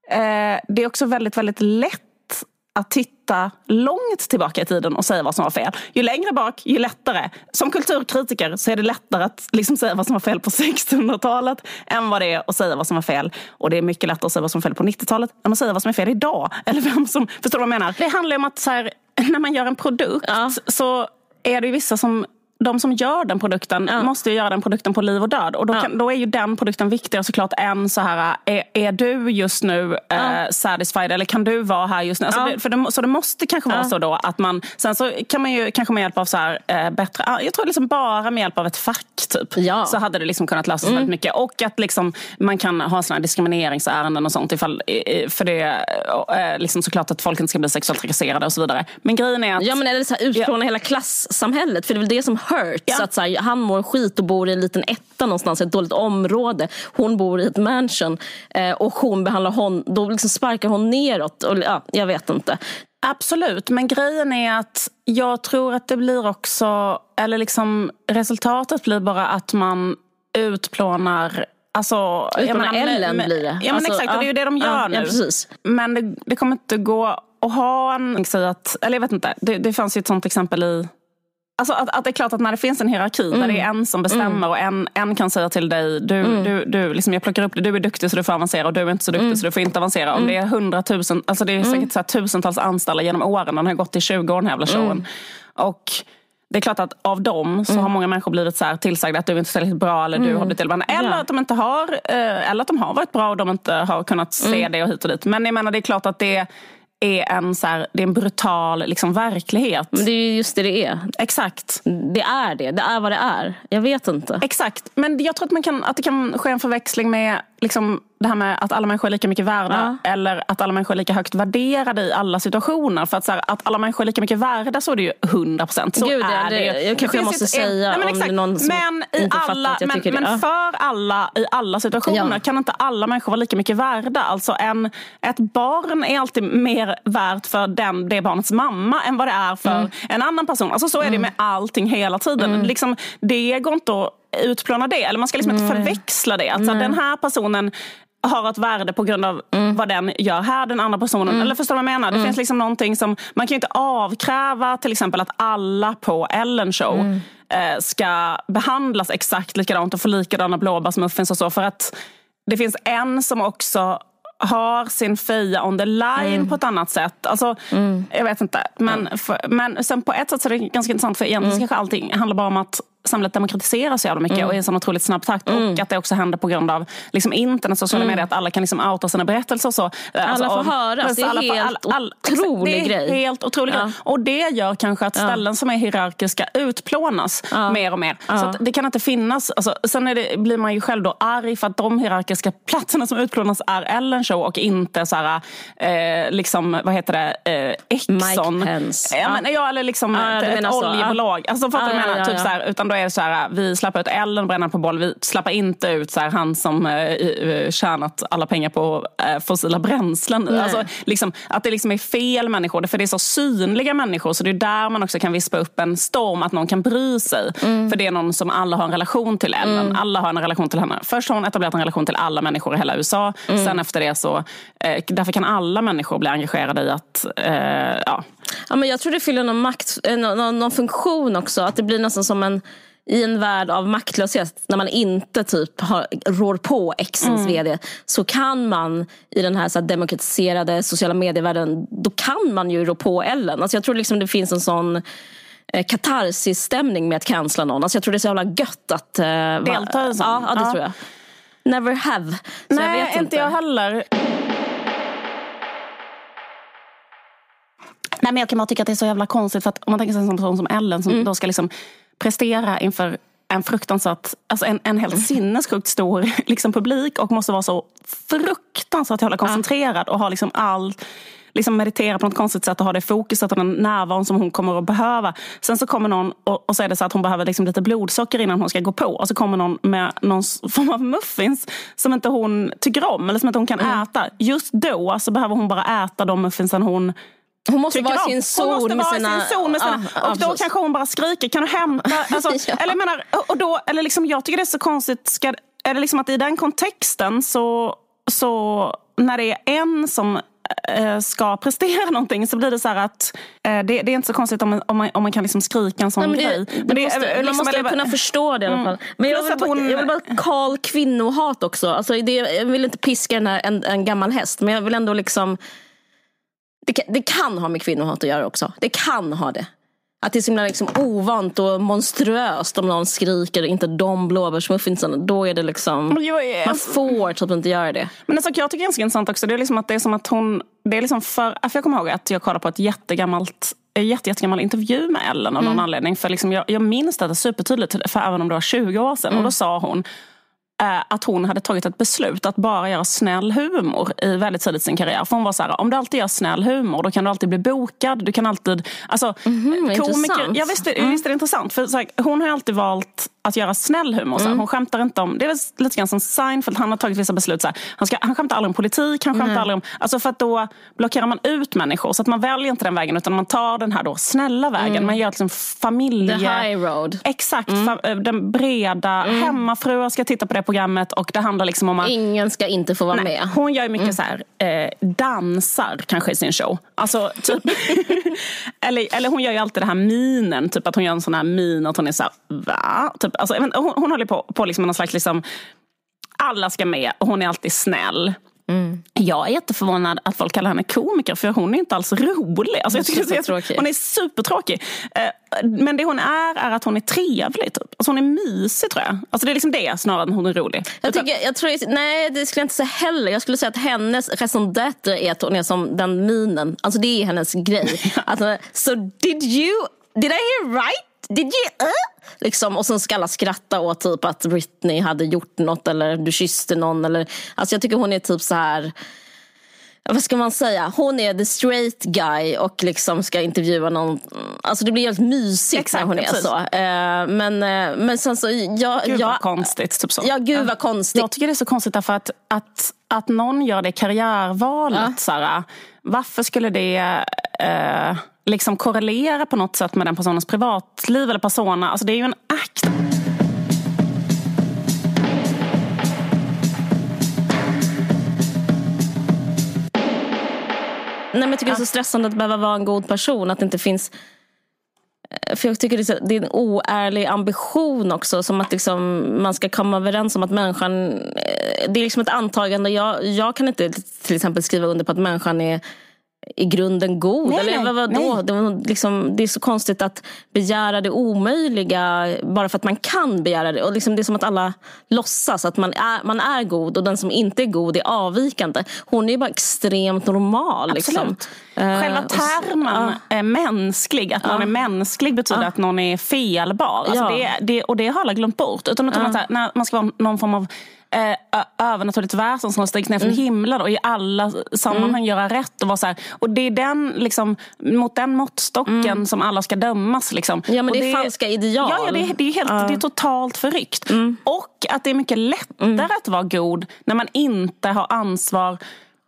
Eh, det är också väldigt, väldigt lätt att titta långt tillbaka i tiden och säga vad som var fel. Ju längre bak, ju lättare. Som kulturkritiker så är det lättare att liksom säga vad som var fel på 1600-talet än vad det är att säga vad som var fel. Och det är mycket lättare att säga vad som var fel på 90-talet än att säga vad som är fel idag. Eller vem som, förstår du vad jag menar? Det handlar om att här, när man gör en produkt ja. så är det vissa som de som gör den produkten ja. måste ju göra den produkten på liv och död. Och då, kan, ja. då är ju den produkten viktigare såklart än så här, är, är du just nu ja. eh, satisfied eller kan du vara här just nu? Alltså det, för det, så det måste kanske vara så då att man, sen så kan man ju kanske med hjälp av så här, eh, bättre, jag tror liksom bara med hjälp av ett fack typ, så hade det liksom kunnat lösas mm. väldigt mycket. Och att liksom, man kan ha såna diskrimineringsärenden och sånt ifall, för det eh, liksom såklart att folk inte ska bli sexuellt trakasserade och så vidare. Men grejen är att... Ja men eller så här, utplåna hela klassamhället för det är väl det som hurt. Ja. Så att så här, han mår skit och bor i en liten etta någonstans i ett dåligt område. Hon bor i ett mansion eh, och hon behandlar honom, då liksom sparkar hon neråt. Och, ja, jag vet inte. Absolut, men grejen är att jag tror att det blir också, eller liksom resultatet blir bara att man utplånar Alltså, Utplånar Ellen blir det. Ja men alltså, exakt, och det är ju det de gör ja, nu. Ja, precis. Men det, det, kommer inte gå att ha en... Att, eller jag vet inte, det, det fanns ju ett sånt exempel i Alltså att, att, det är klart att när det finns en hierarki mm. där det är en som bestämmer mm. och en, en kan säga till dig du, mm. du, du, liksom jag plockar upp dig, du är duktig så du får avancera och du är inte så duktig mm. så du får inte avancera. Om mm. det är hundratusen, alltså det är säkert mm. så här, tusentals anställda genom åren, den har gått i 20 år den här jävla showen. Och det är klart att av dem så har många människor blivit så här tillsagda att du är inte är tillräckligt bra eller du har blivit tillbaka. Eller ja. att de inte har, eh, eller att de har varit bra och de inte har kunnat se det och hit och dit. Men jag menar det är klart att det är en, så här, det är en brutal liksom, verklighet. Men det är just det det är. Exakt. Det är det. Det är vad det är. Jag vet inte. Exakt. Men jag tror att, man kan, att det kan ske en förväxling med liksom, det här med att alla människor är lika mycket värda ja. eller att alla människor är lika högt värderade i alla situationer. För att, så här, att alla människor är lika mycket värda så är det ju 100 procent. Så Gud, är det, det Jag kanske jag måste säga nej, men exakt, om någon som men i inte alla, fattat. Men, men ja. för alla i alla situationer ja. kan inte alla människor vara lika mycket värda. Alltså en, ett barn är alltid mer värt för den, det barnets mamma än vad det är för mm. en annan person. Alltså så är det mm. med allting hela tiden. Mm. Liksom, det går inte att utplåna det. Eller man ska liksom inte förväxla det. Alltså, den här personen har ett värde på grund av mm. vad den gör här, den andra personen. Mm. Eller förstår du vad jag menar? Det mm. finns liksom någonting som, man kan ju inte avkräva till exempel att alla på Ellen show mm. eh, ska behandlas exakt likadant och få likadana blåbärsmuffins och så. För att det finns en som också har sin feja on the line mm. på ett annat sätt. Alltså, mm. Jag vet inte. Men, för, men sen på ett sätt så är det ganska intressant för egentligen mm. kanske allting handlar bara om att samhället demokratiseras så jävla mycket mm. och i en sån otroligt snabb takt. Mm. Och att det också händer på grund av liksom, internet, sociala mm. medier, att alla kan liksom outa sina berättelser. Och så. Alltså, alla får höras, det är en helt all, all, otrolig det är Helt otrolig ja. grej. Och det gör kanske att ställen ja. som är hierarkiska utplånas ja. mer och mer. Så det kan inte finnas, alltså, sen det, blir man ju själv då arg för att de hierarkiska platserna som utplånas är Ellen show och inte så här, eh, liksom, vad heter det, eh, Exxon. Mike Pence. Ja, men, ja, eller liksom ett, ett oljebolag. Alltså, fattar du menar? Typ så här, utan då är det så här, vi släpper ut Ellen bränna på boll. Vi släpper inte ut så här, han som eh, tjänat alla pengar på eh, fossila bränslen. Alltså, liksom, att det liksom är fel människor. För det är så synliga människor. Så det är där man också kan vispa upp en storm. Att någon kan bry sig. Mm. För det är någon som alla har en relation till Ellen. Mm. Alla har en relation till henne. Först har hon etablerat en relation till alla människor i hela USA. Mm. Sen efter det så... Eh, därför kan alla människor bli engagerade i att... Eh, ja. Ja, men jag tror det fyller någon, makt, eh, någon, någon funktion också. Att det blir nästan som en i en värld av maktlöshet, när man inte typ har, rår på exens mm. vd, så kan man i den här, så här demokratiserade sociala medievärlden, då kan man ju rå på Ellen. Alltså jag tror liksom det finns en sån eh, katarsis-stämning med att cancella någon. Alltså jag tror det är så jävla gött att... Eh, Delta sånt? Ja, ja, det ja. tror jag. Never have. Så Nej, jag vet inte. inte jag heller. Nej, men jag kan bara tycka att det är så jävla konstigt. För att om man tänker sig en person som Ellen som mm. då ska liksom prestera inför en fruktansvärt, alltså en, en helt mm. sinnessjukt stor liksom, publik och måste vara så fruktansvärt jävla koncentrerad och ha liksom all liksom meditera på något konstigt sätt och ha det fokuset och den närvaron som hon kommer att behöva. Sen så kommer någon och, och så är det så att hon behöver liksom lite blodsocker innan hon ska gå på. Och så kommer någon med någon form av muffins som inte hon tycker om eller som inte hon kan mm. äta. Just då så behöver hon bara äta de muffinsen hon hon måste vara i sin zon med sina... Sin zon med sina ah, och då kanske hon bara skriker, kan du hämta? Alltså, ja. Eller menar, och då, eller liksom, jag tycker det är så konstigt, ska, är det liksom att i den kontexten så, så när det är en som eh, ska prestera någonting så blir det så här att eh, det, det, är inte så konstigt om man, om man, om man kan liksom skrika en sån Nej, grej. det, det, det måste, man liksom, måste eller- kunna förstå det i alla fall. Men jag vill, hon- jag vill bara call kvinnohat också. Alltså det, jag vill inte piska den här, en, en gammal häst, men jag vill ändå liksom... Det kan, det kan ha med kvinnohat att göra också. Det kan ha det. Att det är så himla liksom ovant och monstruöst om någon skriker inte de blåbärsmuffinsarna. Då är det liksom... Är- Man får typ inte göra det. Men en sak jag tycker är ganska intressant också, det är liksom att det är som att hon, det är liksom för, för jag kommer ihåg att jag kollade på ett jättegammalt jätte, jättegammal intervju med Ellen av någon anledning. För liksom jag, jag minns detta supertydligt, för även om det var 20 år sedan. Och då sa hon att hon hade tagit ett beslut att bara göra snäll humor i väldigt tidigt sin karriär. För hon var så här, om du alltid gör snäll humor då kan du alltid bli bokad. Du kan alltid, alltså, komiker, intressant. ja, visst, det- visst är det intressant. För så här, hon har alltid valt att göra snäll humor. Så här, hon skämtar inte om, det är väl lite grann som Seinfeld, han har tagit vissa beslut. Så här, han, ska, han skämtar aldrig om politik, han skämtar aldrig om, alltså för att då blockerar man ut människor. Så att man väljer inte den vägen utan man tar den här då snälla vägen. Man gör liksom familje... The high road. Exakt, fa- den breda. Hemmafruar ska titta på det programmet och det handlar liksom om att Ingen ska inte få vara Nej, med. hon gör mycket så här, eh, dansar kanske i sin show. Alltså, typ, eller, eller hon gör ju alltid det här minen, typ att hon gör en sån här min att hon är så här, va? Typ, alltså, hon, hon håller på, på liksom någon slags, liksom, alla ska med och hon är alltid snäll. Jag är jätteförvånad att folk kallar henne komiker för hon är inte alls rolig. Alltså, jag tycker är hon är supertråkig. Eh, Men det hon är, är att hon är trevlig. Typ. Alltså, hon är mysig tror jag. Alltså, det är liksom det snarare än hon är rolig. Jag tycker, jag tror, nej, det skulle jag inte säga heller. Jag skulle säga att hennes raison d'être är att hon är som den minen. Alltså det är hennes grej. Alltså, so did you, did I hear right? Did you, uh? liksom, och sen ska alla skratta åt typ att Britney hade gjort något eller du kysste någon. Eller, alltså jag tycker hon är typ så här vad ska man säga, hon är the straight guy och liksom ska intervjua någon. Alltså det blir helt mysigt Exakt, när hon är precis. så. Eh, men, eh, men sen så, jag, Gud jag, vad konstigt. Typ så. ja gud vad konstigt. Jag tycker det är så konstigt därför att, att, att någon gör det karriärvalet. Så här, varför skulle det eh, liksom korrelera på något sätt med den personens privatliv eller persona? Alltså det är ju en akt. Nej, men jag tycker det är så stressande att behöva vara en god person. Att det inte finns... eh, För jag tycker det är, så, det är en oärlig ambition också. Som att liksom, man ska komma överens om att människan... eh, Det är liksom ett antagande. Jag, jag kan inte till exempel skriva under på att människan är i grunden god. Nej, Eller vad, vadå? Det, var liksom, det är så konstigt att begära det omöjliga bara för att man kan begära det. Och liksom, det är som att alla låtsas att man är, man är god och den som inte är god är avvikande. Hon är ju bara extremt normal. Liksom. Själva Eh, och s- termen är mänsklig, att någon är mänsklig betyder att någon är felbar. Alltså Ja. det, det, och det har alla glömt bort. Utan att man, så här, när man ska vara någon form av eh, övernaturligt väsen som har stigit ner från Mm. himlen och i alla sammanhang göra rätt. Och, vara så här, och det är den, liksom, mot den måttstocken som alla ska dömas. Liksom. Mm. Ja, men och det är falska ideal. Ja, ja det, är, det, är helt, det är totalt förryckt. Mm. Och att det är mycket lättare att vara god när man inte har ansvar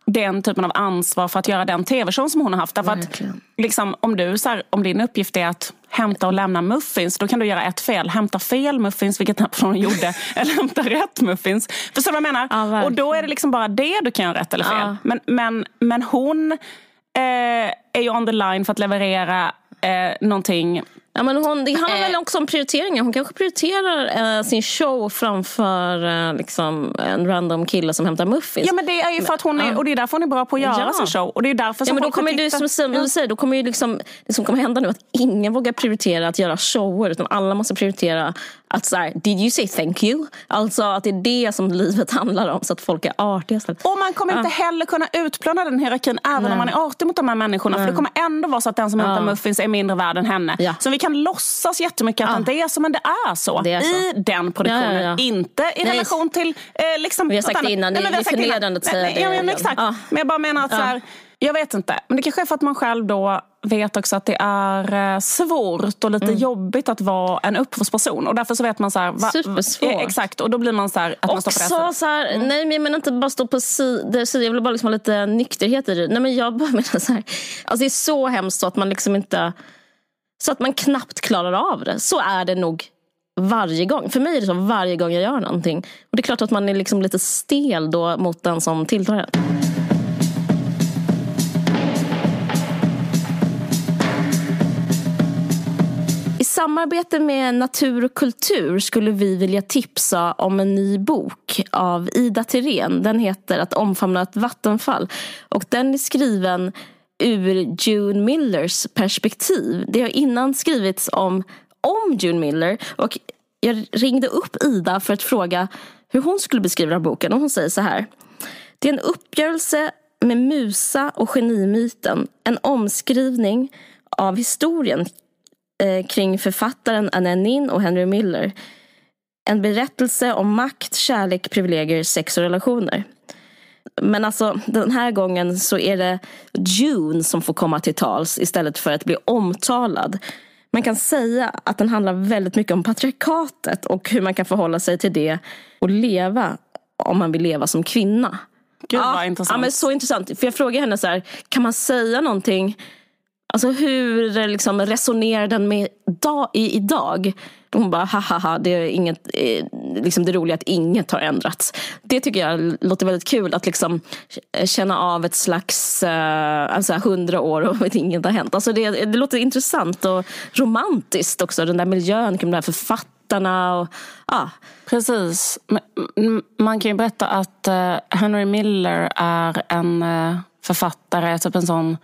den typen av ansvar för att göra den tv-show som hon har haft. Därför att, liksom, om, du, så här, om din uppgift är att hämta och lämna muffins, då kan du göra ett fel. Hämta fel muffins, vilket personen gjorde, eller hämta rätt muffins. Förstår du vad jag menar? Ja, och då är det liksom bara det du kan göra rätt eller fel. Ja. Men, men, men hon eh, är ju on the line för att leverera eh, någonting Ja, men hon, det handlar Eh. väl också om prioriteringar. Hon kanske prioriterar eh, sin show framför eh, liksom, en random kille som hämtar muffins. Ja men det är ju för att hon är, och det är därför hon är bra på att göra Ja. sin show. Och det är därför Ja, som men då kommer det, tittar. som, Ja. du säger, då kommer ju liksom, det som kommer hända nu att ingen vågar prioritera att göra shower utan alla måste prioritera att så här, did you say thank you? Alltså att det är det som livet handlar om så att folk är artiga istället. Och man kommer inte heller kunna utplåna den hierarkin även om man är artig mot de här människorna. För det kommer ändå vara så att den som hämtar muffins är mindre värd än henne. Ja. Så vi kan låtsas jättemycket att det inte är så, men det är så. Det är så. I den produktionen. Ja, ja, ja. Inte i Nej. relation till... Eh, liksom, Vi har sagt innan, det- men vi det har är innan. förnedrande att säga Nej, det Ja, men exakt. Ja. Men jag bara menar att så här, jag vet inte. Men det kanske är för att man själv då vet också att det är eh, svårt och lite Mm. jobbigt att vara en upphovsperson. Och därför så vet man så här... Va, Supersvårt. eh, exakt, och då blir man så här... Att man står på Också sättet. så här, nej men jag menar inte bara stå på sidor, sidor, jag vill bara liksom ha lite nykterhet i det. Nej men jag bara menar så här, alltså det är så hemskt så att man liksom inte, så att man knappt klarar av det. Så är det nog varje gång. För mig är det så varje gång jag gör någonting. Och det är klart att man är liksom lite stel då mot den som tilltar en. I samarbete med Natur och kultur skulle vi vilja tipsa om en ny bok av Ida Tirén. Den heter Att omfamna ett vattenfall. Och den är skriven ur June Millers perspektiv. Det har innan skrivits om, om June Miller. Och jag ringde upp Ida för att fråga hur hon skulle beskriva boken. Och hon säger så här. Det är en uppgörelse med musa och genimyten. En omskrivning av historien eh, kring författaren Anna Nin och Henry Miller. En berättelse om makt, kärlek, privilegier, sex och relationer. Men alltså den här gången så är det June som får komma till tals istället för att bli omtalad. Man kan säga att den handlar väldigt mycket om patriarkatet och hur man kan förhålla sig till det och leva om man vill leva som kvinna. Gud ja, vad intressant. Ja, men så intressant. För jag frågade henne så här, kan man säga någonting Alltså hur liksom, resonerar den med dag, i, idag? Hon bara, haha, det är inget, eh, liksom det roliga att inget har ändrats. Det tycker jag låter väldigt kul, att liksom känna av ett slags uh, alltså hundra år och att inget har hänt. Alltså det, det låter intressant och romantiskt också, den där miljön kring de där författarna. Och, ah. Precis. Man kan ju berätta att uh, Henry Miller är en uh, författare, typ en sån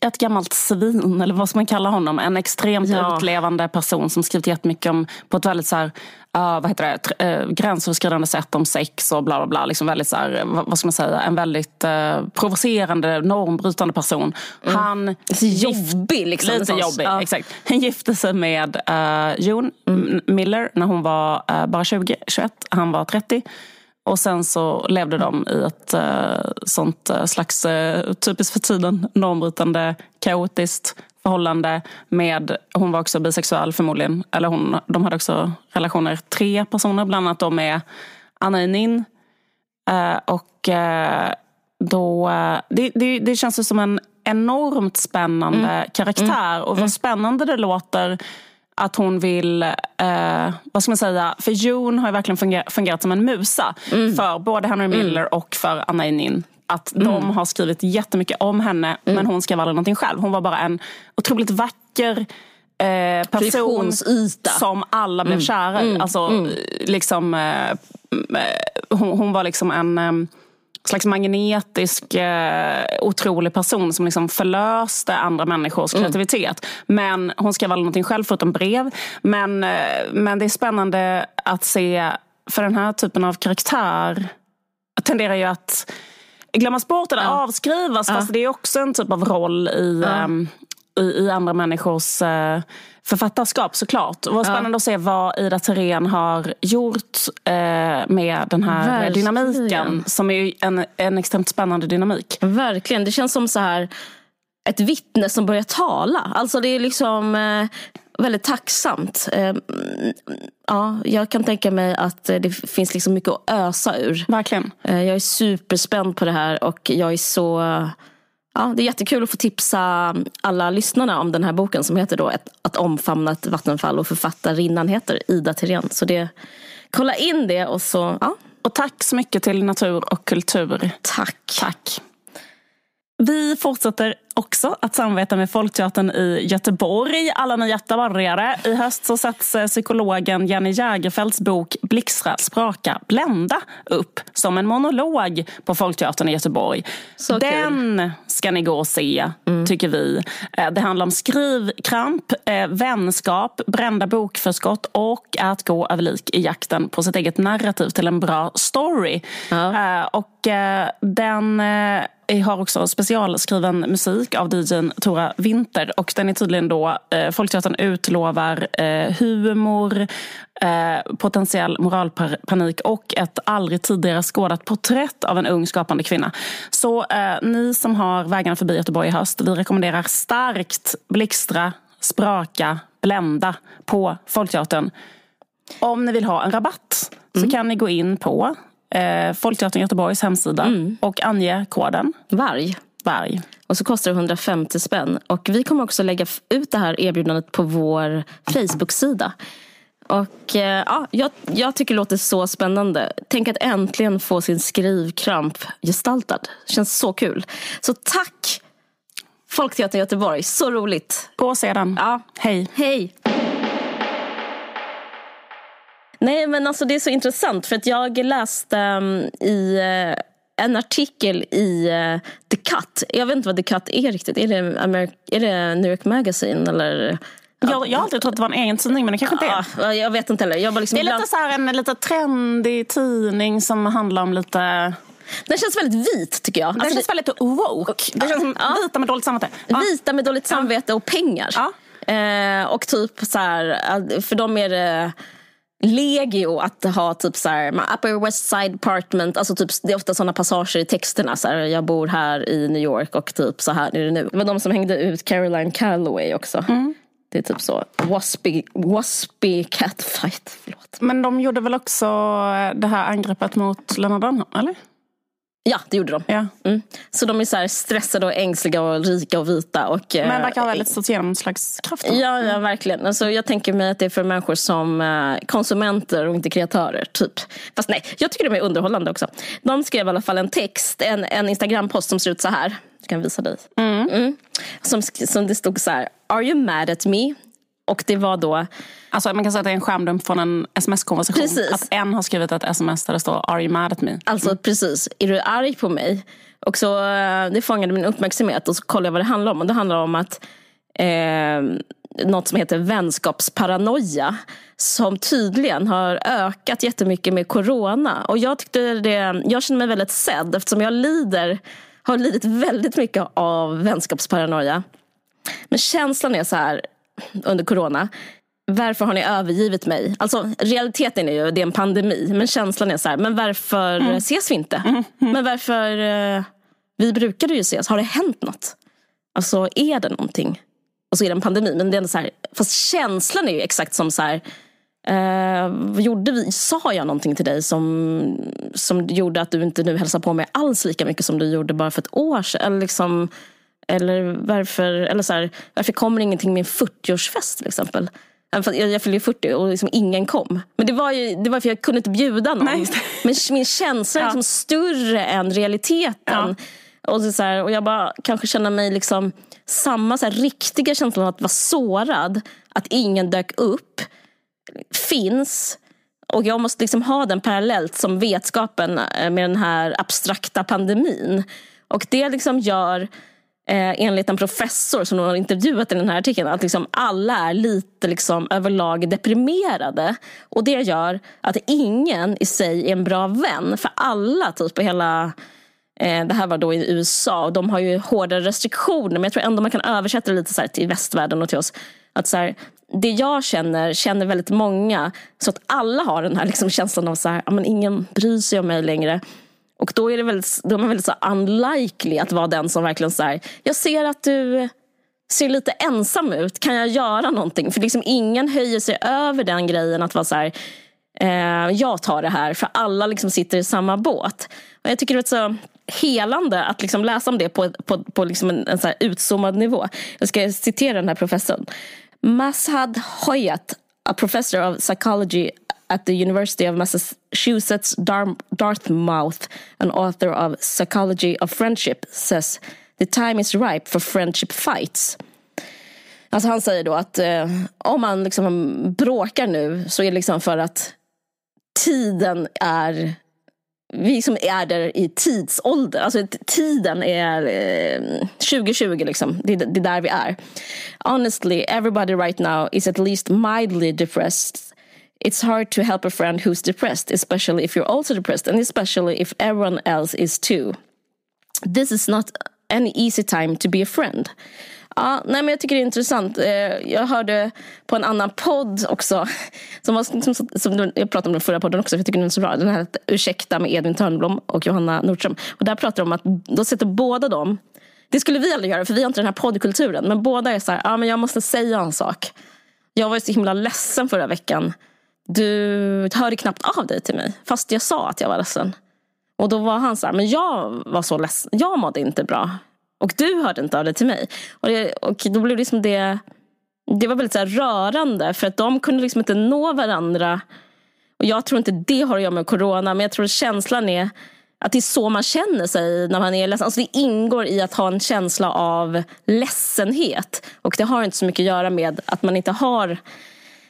ett gammalt svin, eller vad ska man kalla honom? En extremt ja. utlevande person som skrivit jättemycket om, på ett väldigt så här, uh, vad heter det, uh, gränsöverskridande sätt om sex och bla bla bla. Liksom väldigt så här, vad, vad, ska man säga, en väldigt uh, provocerande, normbrytande person. Mm. Han... Jobbig liksom. Lite jobbig, ja. exakt. Han gifte sig med uh, June mm. Miller när hon var uh, bara 20, 21. Han var 30. Och sen så levde de i ett sånt slags, typiskt för tiden, normbrytande, kaotiskt förhållande med, hon var också bisexuell förmodligen, eller hon, de hade också relationer, tre personer, bland annat då med Anna Inin. och då, det, det, det känns som en enormt spännande mm. karaktär och vad mm. spännande det låter att hon vill, eh, vad ska man säga, för June har ju verkligen fungerat, fungerat som en musa mm. för både Henry mm. Miller mm. och för Anna Enin. Att mm. de har skrivit jättemycket om henne mm. men hon skrev aldrig någonting själv. Hon var bara en otroligt vacker eh, person som alla blev mm. kära i. Alltså, liksom, eh, hon, hon, var liksom en eh, slags magnetisk, eh, otrolig person som liksom förlöste andra människors mm. kreativitet. Men hon skrev aldrig någonting själv förutom brev. Men, eh, men det är spännande att se, för den här typen av karaktär tenderar ju att glömmas bort eller ja. avskrivas. Ja. Fast det är också en typ av roll i, ja. um, i, i, andra människors uh, författarskap såklart. Och vad spännande ja. att se vad Ida Thirén har gjort eh, med den här Verkligen. dynamiken. Som är en, en extremt spännande dynamik. Verkligen. Det känns som så här ett vittne som börjar tala. Alltså det är liksom eh, väldigt tacksamt. Eh, ja, jag kan tänka mig att det finns liksom mycket att ösa ur. Verkligen. Eh, jag är superspänd på det här och jag är så Ja, det är jättekul att få tipsa alla lyssnarna om den här boken som heter då Att omfamna ett vattenfall och författarinnan heter Ida Tirén. Så det, kolla in det och så, ja. Och tack så mycket till Natur och kultur. Tack. Tack. Vi fortsätter också att samarbeta med Folkteatern i Göteborg. Alla ni göteborgare. I höst så sätts eh, psykologen Jenny Jägerfeldts bok Blixtra, spraka, blända upp som en monolog på Folkteatern i Göteborg. Så Den kul. Ska ni gå och se, mm. tycker vi. Eh, det handlar om skrivkramp, eh, vänskap, brända bokförskott och att gå över lik i jakten på sitt eget narrativ till en bra story. Ja. Och den har också specialskriven musik av DJn Tora Winter. Och den är tydligen då, eh, Folkteatern utlovar eh, humor, eh, potentiell moralpanik och ett aldrig tidigare skådat porträtt av en ung skapande kvinna. Så eh, ni som har vägarna förbi Göteborg i höst, vi rekommenderar starkt blixtra, spraka, blända på Folkteatern. Om ni vill ha en rabatt mm. så kan ni gå in på eh, Folkteatern Göteborgs hemsida mm. och ange koden. Varg. Varg. Och så kostar det 150 spänn. Och vi kommer också lägga ut det här erbjudandet på vår Facebook-sida. Och eh, ja, jag, jag tycker det låter så spännande. Tänk att äntligen få sin skrivkramp gestaltad. Känns så kul. Så tack Folkteatern Göteborg, så roligt. Gå och se den. Ja. Hej. Hej. Nej, men alltså det är så intressant för att jag läste um, i uh, en artikel i uh, The Cut. Jag vet inte vad The Cut är riktigt. Är det, Ameri- är det New York Magazine eller? Jag, jag har alltid trott att det var en egen tidning men det kanske inte är. Ja, jag vet inte heller. Jag bara liksom Det är lite så en lite trendig tidning som handlar om lite... Den känns väldigt vit tycker jag. Den Alltså, känns väldigt woke. Det känns som Ja. vita med dåligt samvete. Ja. Vita med dåligt samvete och pengar. Ja. Eh, och typ så här, för dem är det legio att ha typ så här, upper west side apartment. Alltså typ, det är ofta sådana passager i texterna. Så här, jag bor här i New York och typ så här är det nu. Det var de som hängde ut Caroline Calloway också. Det är typ så. Waspy, waspy catfight. Förlåt. Men de gjorde väl också det här angreppet mot Lena Dunham, eller? Ja, det gjorde de. Ja. Mm. Så de är så stressade och ängsliga och rika och vita. Och, Men eh, verkar ha väldigt stort genomslagskraft. Ja, ja verkligen. Alltså, jag tänker mig att det är för människor som eh, konsumenter och inte kreatörer. Typ. Fast nej, jag tycker de är underhållande också. De skrev i alla fall en text, en, en Instagram-post som ser ut så här. Jag kan visa dig. Mm. Som, sk- som det stod så här. Are you mad at me? Och det var då, Alltså, man kan säga att det är en skärmdump från en sms-konversation. Precis. Att en har skrivit ett sms där det står Are you mad at me? alltså precis, är du arg på mig? Och så, eh, det fångade min uppmärksamhet och så kollade jag vad det handlar om. Och det handlar om att eh, något som heter vänskapsparanoia som tydligen har ökat jättemycket med corona. Och jag, tyckte det, jag känner mig väldigt sedd eftersom jag lider, har lidit väldigt mycket av vänskapsparanoia. Men känslan är så här under corona. Varför har ni övergivit mig? Alltså realiteten är ju det är en pandemi. Men känslan är så här, men varför ses vi inte? Men varför, eh, vi brukade ju ses. Har det hänt något? Alltså är det någonting? Och så är det en pandemi. Men det är ändå så här, fast känslan är ju exakt som så här. Eh, vad gjorde vi? Sa jag någonting till dig som, som gjorde att du inte nu hälsar på mig alls lika mycket som du gjorde bara för ett år sedan? Eller, liksom, eller varför, eller så här, varför kommer ingenting med en 40-årsfest till exempel? Jag, jag fyllde ju 40 och liksom ingen kom. Men det var ju det var för jag kunde inte bjuda någon. Nej. Men min känsla är Ja. liksom större än realiteten. Och, så här, och jag bara kanske känner mig liksom samma så här, riktiga känslan av att vara sårad. Att ingen dök upp. Finns. Och jag måste liksom ha den parallellt som vetskapen eh, med den här abstrakta pandemin. Och det liksom gör, eh, enligt en professor som de har intervjuat i den här artikeln, att liksom alla är lite liksom överlag deprimerade. Och det gör att ingen i sig är en bra vän. För alla typ på hela Eh, det här var då i USA och de har ju hårdare restriktioner men jag tror ändå man kan översätta det lite så här till västvärlden och till oss. Att så här, det jag känner, känner väldigt många. Så att alla har den här liksom känslan av så här, ja, men ingen bryr sig om mig längre. Och då är, det väldigt, då är man väldigt så unlikely att vara den som verkligen så här, jag ser att du ser lite ensam ut, kan jag göra någonting? För liksom ingen höjer sig över den grejen att vara så här, eh, jag tar det här för alla liksom sitter i samma båt. Och jag tycker det är så helande att liksom läsa om det på, på, på liksom en, en så här utzoomad nivå. Jag ska citera den här professorn. Mashad Hoyat, a professor of psychology at the University of Massachusetts Dar- Dartmouth, an author of Psychology of Friendship, says the time is ripe for friendship fights. Alltså han säger då att eh, om man liksom bråkar nu så är det liksom för att tiden är vi som är där i tidsålder. Alltså tiden är eh, 2020 liksom. Det, det är där vi är. Honestly, everybody right now is at least mildly depressed. It's hard to help a friend who's depressed, especially if you're also depressed and especially if everyone else is too. This is not an easy time to be a friend. Ja, nej men jag tycker det är intressant. Eh, jag hörde på en annan podd också. Som, var, som, som jag pratade om den förra podden också, för jag tycker den är så bra. Den här Ursäkta med Edvin Törnblom och Johanna Nordström. Och där pratar de om att då sätter båda dem det skulle vi aldrig göra för vi har inte den här poddkulturen. Men båda är så här, ja men jag måste säga en sak. Jag var så himla ledsen förra veckan. Du hörde knappt av dig till mig. Fast jag sa att jag var ledsen. Och då var han så här, men jag var så ledsen. Jag mådde inte bra. Och du hörde inte av dig till mig. Och, det, och då blev det liksom det, det var väldigt så här rörande. För att de kunde liksom inte nå varandra. Och jag tror inte det har att göra med corona. Men jag tror känslan är att det är så man känner sig när man är ledsen. Alltså det ingår i att ha en känsla av ledsenhet. Och det har inte så mycket att göra med att man inte har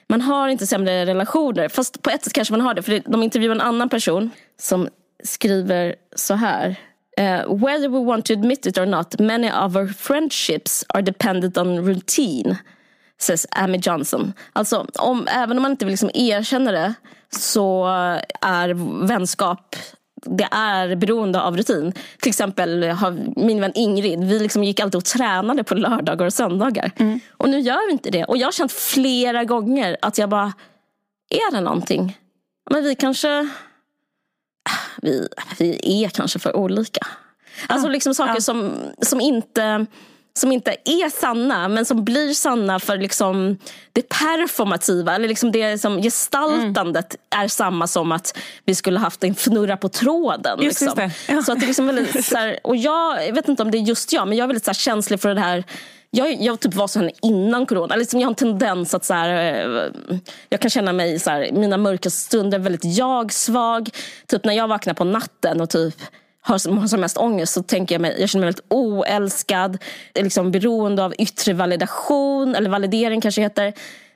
man har inte sämre relationer. Fast på ett sätt kanske man har det. För de intervjuar en annan person som skriver så här. Uh, whether we want to admit it or not, many of our friendships are dependent on routine. Says Amy Johnson. Alltså, om, även om man inte vill liksom erkänna det så eh, är vänskap det är beroende av rutin. Till exempel har min vän Ingrid, vi liksom gick alltid och tränade på lördagar och söndagar. Mm. Och nu gör vi inte det. Och jag har känt flera gånger att jag bara, är det någonting? Men vi kanske, vi, vi är kanske för olika. Alltså liksom saker ja. som, som inte som inte är sanna men som blir sanna för liksom det performativa. Eller liksom det som gestaltandet mm. är samma som att vi skulle haft en fnurra på tråden. Just, liksom. just ja. Så att det är liksom väldigt, så här, och jag, jag vet inte om det är just jag men jag är väldigt så här, känslig för det här jag, jag typ var så innan corona. Liksom jag har en tendens att så här, eh, jag kan känna mig så här, mina mörka stunder väldigt jag-svag. Typ när jag vaknar på natten och typ har som, som mest ångest så tänker jag mig, jag känner mig väldigt oälskad, liksom beroende av yttre validation, eller validering kanske heter.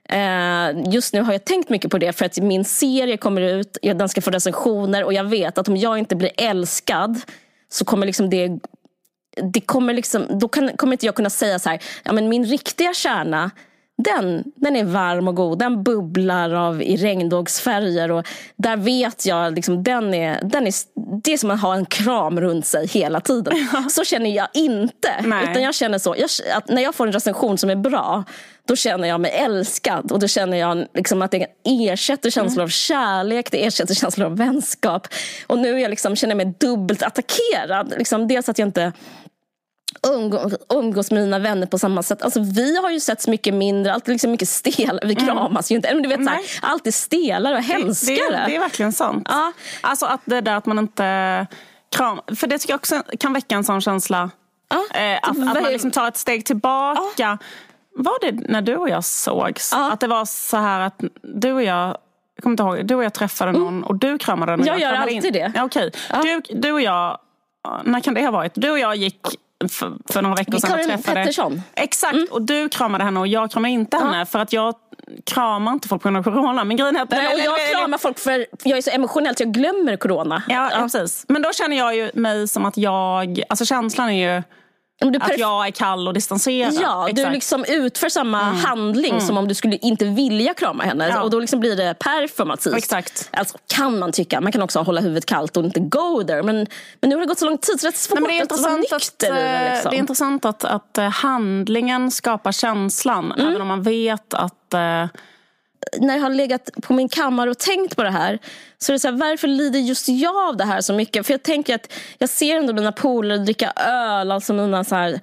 Eh, just nu har jag tänkt mycket på det för att min serie kommer ut, den ska få recensioner och jag vet att om jag inte blir älskad så kommer liksom det det kommer liksom, då kan, kommer inte jag kunna säga så här, ja men min riktiga kärna den, den är varm och god. Den bubblar av i regnbågsfärger. Och där vet jag, liksom, den är, den är, det är som att ha en kram runt sig hela tiden. Så känner jag inte. Nej. Utan jag känner så, jag, att när jag får en recension som är bra, då känner jag mig älskad. Och då känner jag liksom att det ersätter känslor mm. av kärlek, det ersätter känslor av vänskap. Och nu jag liksom, känner jag mig dubbelt attackerad. Liksom, dels att jag inte umgås med mina vänner på samma sätt. Alltså, vi har ju setts mycket mindre, alltid liksom mycket stelare. Vi mm. kramas mm. ju inte. Men du vet, såhär, allt är stelare och hemskare. Det, det, det är verkligen sant. Ja. Alltså att det där att man inte kram... För det tycker jag också kan väcka en sån känsla. Ja. Eh, att, att, man liksom tar ett steg tillbaka. Ja. Var det när du och jag sågs? Att det var så här att du och jag jag kommer inte ihåg, du och jag träffade mm. någon mm. och du kramade någon. Jag, jag gör alltid in. det. Ja, okay. Du, du och jag, när kan det ha varit? Du och jag gick för, för några veckor sedan och träffade... Pettersson. Exakt, mm. och du kramade henne och jag kramade inte henne ja. för att jag kramar inte folk på grund av corona. Men grejen är att, Nej, och jag kramar folk för jag är så emotionell så jag glömmer corona. Ja, ja, precis. Men då känner jag ju mig som att jag, alltså känslan är ju att jag är kall och distanserad. Ja, Exakt. du liksom utför samma mm. handling mm. som om du skulle inte vilja krama henne. Ja. Och då liksom blir det performativt. Exakt. Alltså, kan man tycka. Man kan också hålla huvudet kallt och inte go there. Men, men nu har det gått så lång tid så det är svårt Nej, det är att vara nykter att, det, liksom. det är intressant att, att eh, handlingen skapar känslan. Mm. Även om man vet att uh, när jag har legat på min kammare och tänkt på det här så är det så här, varför lider just jag av det här så mycket? För jag tänker att jag ser ändå mina polare dricka öl, alltså mina så här,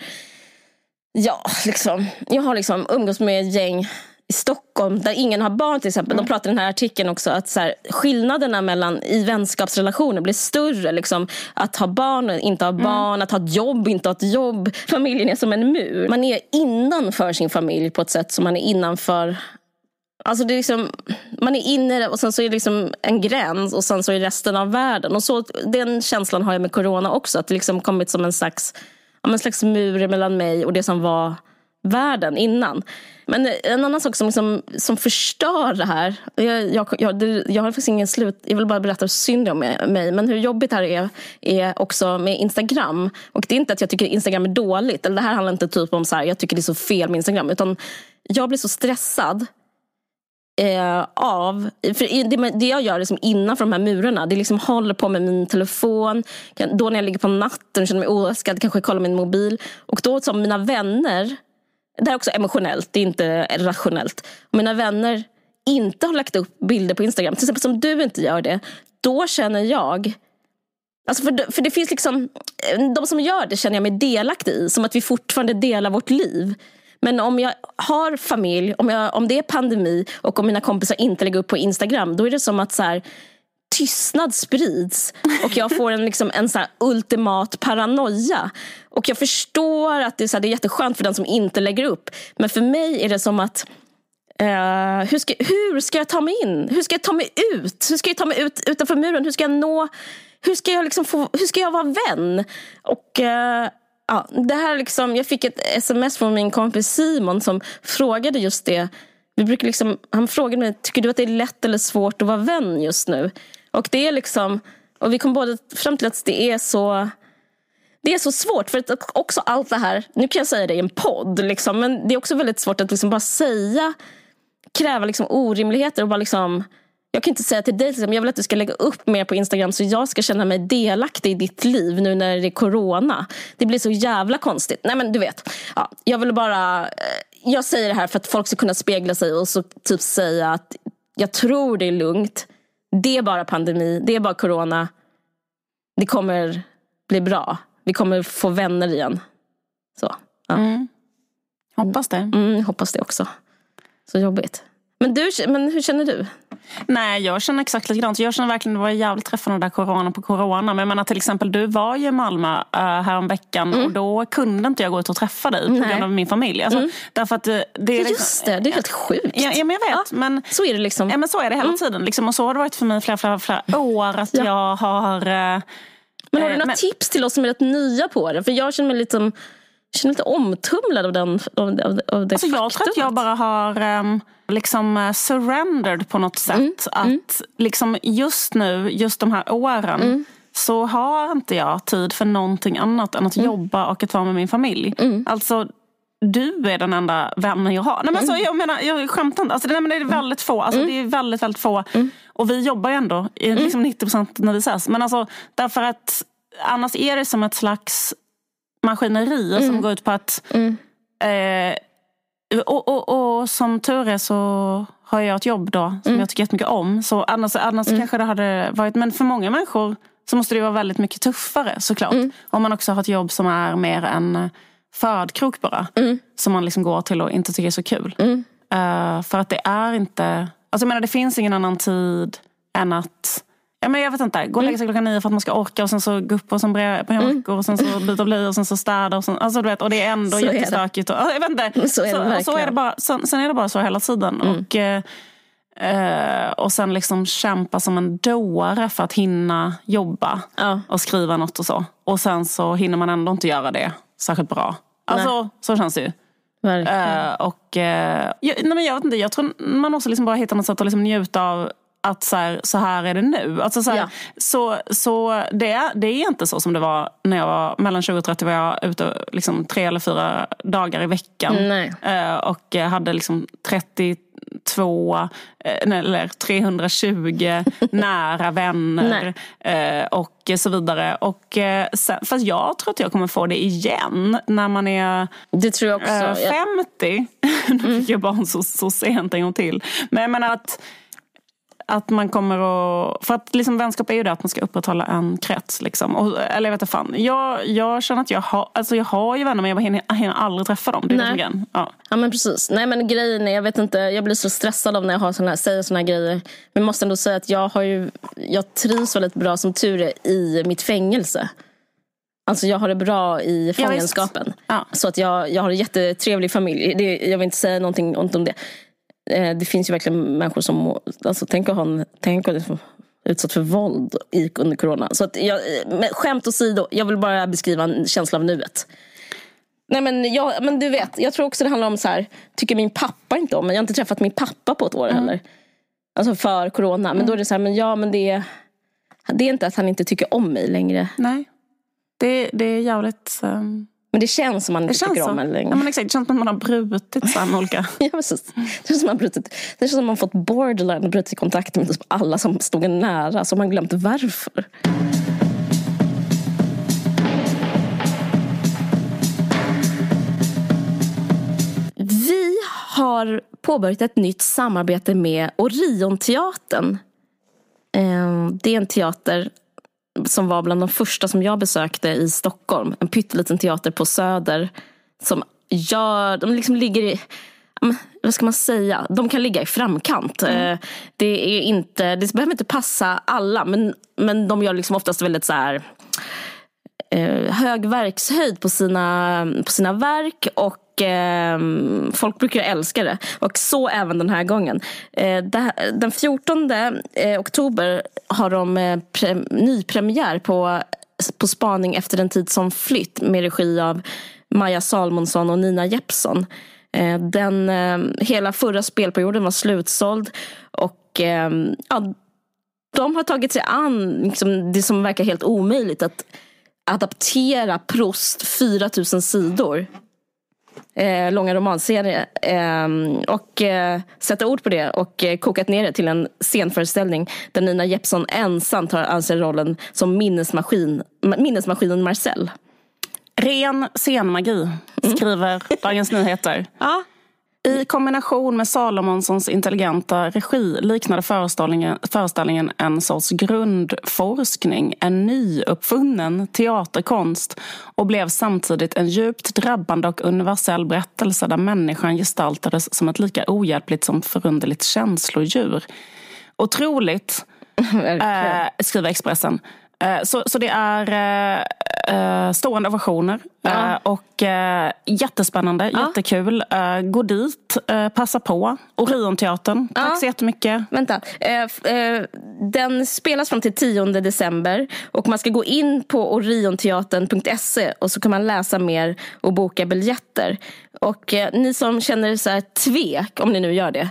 ja, liksom. Jag har liksom umgås med ett gäng i Stockholm där ingen har barn till exempel. Mm. De pratar i den här artikeln också att så här, skillnaderna mellan i vänskapsrelationer blir större. Liksom, att ha barn och inte ha mm. barn, mm. att ha ett jobb inte ha ett jobb. Familjen är som en mur. Man är innanför sin familj på ett sätt som man är innanför Alltså det är liksom, man är inne och sen så är det liksom en gräns och sen så är resten av världen. Och så, den känslan har jag med corona också. Att det liksom kommit som en slags, en slags mur mellan mig och det som var världen innan. Men en annan sak som, liksom, som förstör det här. Jag, jag, jag, jag har faktiskt ingen slut. Jag vill bara berätta hur synd det är om mig. Men hur jobbigt det här är, är också med Instagram. Och det är inte att jag tycker Instagram är dåligt. Eller det här handlar inte typ om så här, jag tycker det är så fel med Instagram. Utan jag blir så stressad eh, av... För det, det jag gör liksom innanför de här murarna, det är liksom håller på med min telefon. Då när jag ligger på natten och känner mig oönskad, kanske jag kollar min mobil. Och då som mina vänner, det här är också emotionellt, det är inte rationellt. Mina vänner inte har lagt upp bilder på Instagram, till exempel som du inte gör det. Då känner jag Alltså för, för det finns liksom, eh, de som gör det känner jag mig delaktig i. Som att vi fortfarande delar vårt liv. Men om jag har familj, om, jag, om det är pandemi och om mina kompisar inte lägger upp på Instagram, då är det som att så här, tystnad sprids och jag får en, liksom, en så ultimat paranoia. Och jag förstår att det är, så här, det är jätteskönt för den som inte lägger upp. Men för mig är det som att Uh, hur, ska, hur ska jag ta mig in? Hur ska jag ta mig ut? Hur ska jag ta mig ut utanför muren? Hur ska jag nå? Hur ska jag, liksom få, hur ska jag vara vän? Och uh, ja, det här liksom, jag fick ett sms från min kompis Simon som frågade just det. vi brukar liksom, han frågade mig, tycker du att det är lätt eller svårt att vara vän just nu? Och det är liksom, och vi kom båda fram till att det är så det är så svårt, för att också allt det här, nu kan jag säga det i en podd, liksom, men det är också väldigt svårt att liksom bara säga, kräva liksom orimligheter och bara liksom jag kan inte säga till dig, liksom, jag vill att du ska lägga upp mer på Instagram så jag ska känna mig delaktig i ditt liv nu när det är corona. Det blir så jävla konstigt. Nej men du vet, ja, jag vill bara, eh, jag säger det här för att folk ska kunna spegla sig och så typ säga att jag tror det är lugnt. Det är bara pandemi, det är bara corona. Det kommer bli bra. Vi kommer få vänner igen. Så, ja. Mm. Hoppas det. Mm, hoppas det också. Så jobbigt. Men, du, men hur känner du? Nej, jag känner exakt likadant. Jag känner verkligen att det var jävligt träffande där corona på corona. Men jag menar till exempel, du var ju i Malmö uh, häromveckan mm. och då kunde inte jag gå ut och träffa dig på Nej. grund av min familj. Alltså, mm. därför att det, det är liksom, Just det, det är helt sjukt. Ja, ja men jag vet. Ja, men, så är det liksom. Ja, men så är det hela mm. tiden. Liksom, och så har det varit för mig flera, flera, flera år att ja. jag har... Uh, men har du några men, tips till oss som är rätt nya på det? För jag känner mig lite jag känner lite omtumlad av, den, av, av, av det alltså Jag tror att jag bara har um, liksom uh, surrendered på något sätt. Mm. Att mm. liksom just nu, just de här åren mm. så har inte jag tid för någonting annat än att mm. jobba och att vara med min familj. Mm. Alltså du är den enda vännen jag har. Nej, men alltså, jag menar, jag skämtar inte. Alltså, nej, det är väldigt få. Alltså, Det är väldigt, väldigt få. Och vi jobbar ju ändå liksom 90 procent när vi ses. Men alltså, därför att annars är det som ett slags maskineri mm. som går ut på att mm. eh, och, och, och, som tur är så har jag ett jobb då som mm. jag tycker jättemycket om. Så annars, annars mm. kanske det hade varit, men för många människor så måste det vara väldigt mycket tuffare såklart. Mm. Om man också har ett jobb som är mer en födkrok bara. Mm. Som man liksom går till och inte tycker är så kul. Uh, för att det är inte, alltså jag menar det finns ingen annan tid än att Ja, men jag vet inte. Gå och lägga sig klockan nio för att man ska orka och sen så gå upp och sen bre på mm. och sen så byta blöjor och sen så städa. Och, sen, alltså, du vet, och det är ändå så jättestökigt. Och, jag vet inte. Så är det, så, så är det bara, så, sen är det bara så hela tiden. Mm. Och, eh, och sen liksom kämpa som en dåre för att hinna jobba ja. och skriva något och så. Och sen så hinner man ändå inte göra det särskilt bra. Alltså, nej. så känns det ju. Uh, och, uh, jag, nej men jag, vet inte, jag tror man måste liksom bara hitta något sätt att liksom njuta av att så här, så här är det nu. Alltså så, här, ja. så, så det, det är inte så som det var när jag var mellan 20 och 30 var jag ute liksom tre eller fyra dagar i veckan. Eh, och hade liksom 32 eh, eller 320 nära vänner eh, och så vidare. Och, eh, sen, fast jag tror att jag kommer få det igen när man är det tror jag också. 50. nu fick jag barn så, så sent en gång till. Men jag menar att att man kommer att... För att liksom vänskap är ju det att man ska upprätthålla en krets. Liksom. Och, eller jag vet inte fan. Jag, jag känner att jag har, alltså jag har ju vänner men jag hinner, hinner aldrig träffa dem. Det är Nej. Ja. ja men precis. Nej men grejen är, jag vet inte, jag blir så stressad av när jag har såna här, säger såna här grejer. Men jag måste ändå säga att jag har ju, jag trivs väldigt bra som tur är i mitt fängelse. Alltså jag har det bra i fångenskapen. Ja, så att jag, jag har en jättetrevlig familj. Det, jag vill inte säga någonting ont om det. Eh, det finns ju verkligen människor som, alltså tänk att ha en, tänk att liksom utsatt för våld under corona. Så att jag, men skämt åsido, jag vill bara beskriva en känsla av nuet. Nej men, jag, men du vet, jag tror också det handlar om så här, tycker min pappa inte om mig? Jag har inte träffat min pappa på ett år mm. heller. Alltså för corona. Men mm. då är det så här, men ja men det, det är inte att han inte tycker om mig längre. Nej. Det, det är jävligt... Um men det känns som man inte tycker så. om henne längre. Ja, men exakt. Det känns som att man har brutit så olika... ja, precis. Det känns som man brutit. Det känns som man fått borderline och brutit kontakt med typ alla som stod en nära. Så man glömt varför. Vi har påbörjat ett nytt samarbete med Orionteatern. Ehm, det är en teater som var bland de första som jag besökte i Stockholm. En pytteliten teater på Söder. Som gör, de liksom ligger i, vad ska man säga, de kan ligga i framkant. Mm. Eh, det, är inte, det behöver inte passa alla men, men de gör liksom oftast väldigt så här eh, hög verkshöjd på sina, på sina verk och eh, folk brukar älska det. Och så även den här gången. Eh, det, den 14 eh, oktober har de eh, pre, nypremiär på, på Spaning efter en tid som flytt med regi av Maja Salmonsson och Nina Jeppsson. Eh, den, eh, hela förra spelperioden var slutsåld. Och eh, ja, de har tagit sig an liksom, det som verkar helt omöjligt. Att adaptera Prost 4000 sidor. Eh, långa romanserie. Eh, och eh, sätta ord på det och eh, kokat ner det till en scenföreställning där Nina Jeppsson ensam tar an sig rollen som minnesmaskin, minnesmaskinen Marcel. Ren scenmagi, skriver Dagens Nyheter. Ja. I kombination med Salomonssons intelligenta regi liknade föreställningen, föreställningen en sorts grundforskning, en nyuppfunnen teaterkonst och blev samtidigt en djupt drabbande och universell berättelse där människan gestaltades som ett lika ohjälpligt som förunderligt känslodjur. Otroligt, eh, skriver Expressen. Eh, så, så det är eh, stående ovationer. Ja. Och eh, jättespännande, ja. jättekul. Eh, gå dit, passa på. Orionteatern, tack ja. så jättemycket. Vänta. den spelas fram till 10 december. Och man ska gå in på orionteatern.se och så kan man läsa mer och boka biljetter. Och ni som känner så här tvek, om ni nu gör det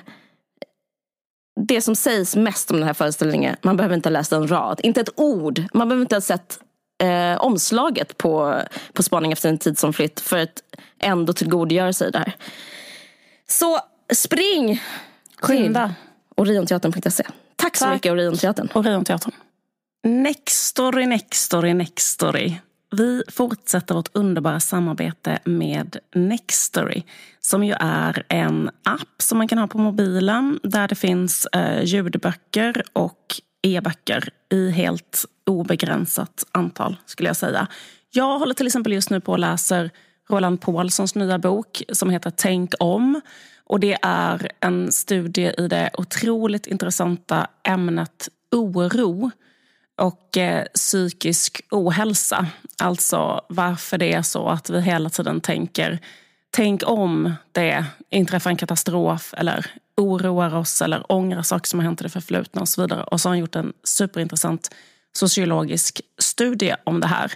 det som sägs mest om den här föreställningen, man behöver inte ha läst en rad, inte ett ord. Man behöver inte ha sett eh, omslaget på, på Spaning efter en tid som flytt för att ändå tillgodogöra sig det här. Så spring Skynda. orionteatern.se. Tack så Tack. mycket Orionteatern. Orionteatern. Nextory, Nextory, Nextory. Vi fortsätter vårt underbara samarbete med Nextory som ju är en app som man kan ha på mobilen där det finns eh, ljudböcker och e-böcker i helt obegränsat antal skulle jag säga. Jag håller till exempel just nu på och läser Roland Paulssons nya bok som heter Tänk om. Och det är en studie i det otroligt intressanta ämnet oro och eh, psykisk ohälsa. Alltså varför det är så att vi hela tiden tänker tänk om det inträffar en katastrof eller oroar oss eller ångrar saker som har hänt i det förflutna och så vidare. Och så har han gjort en superintressant sociologisk studie om det här.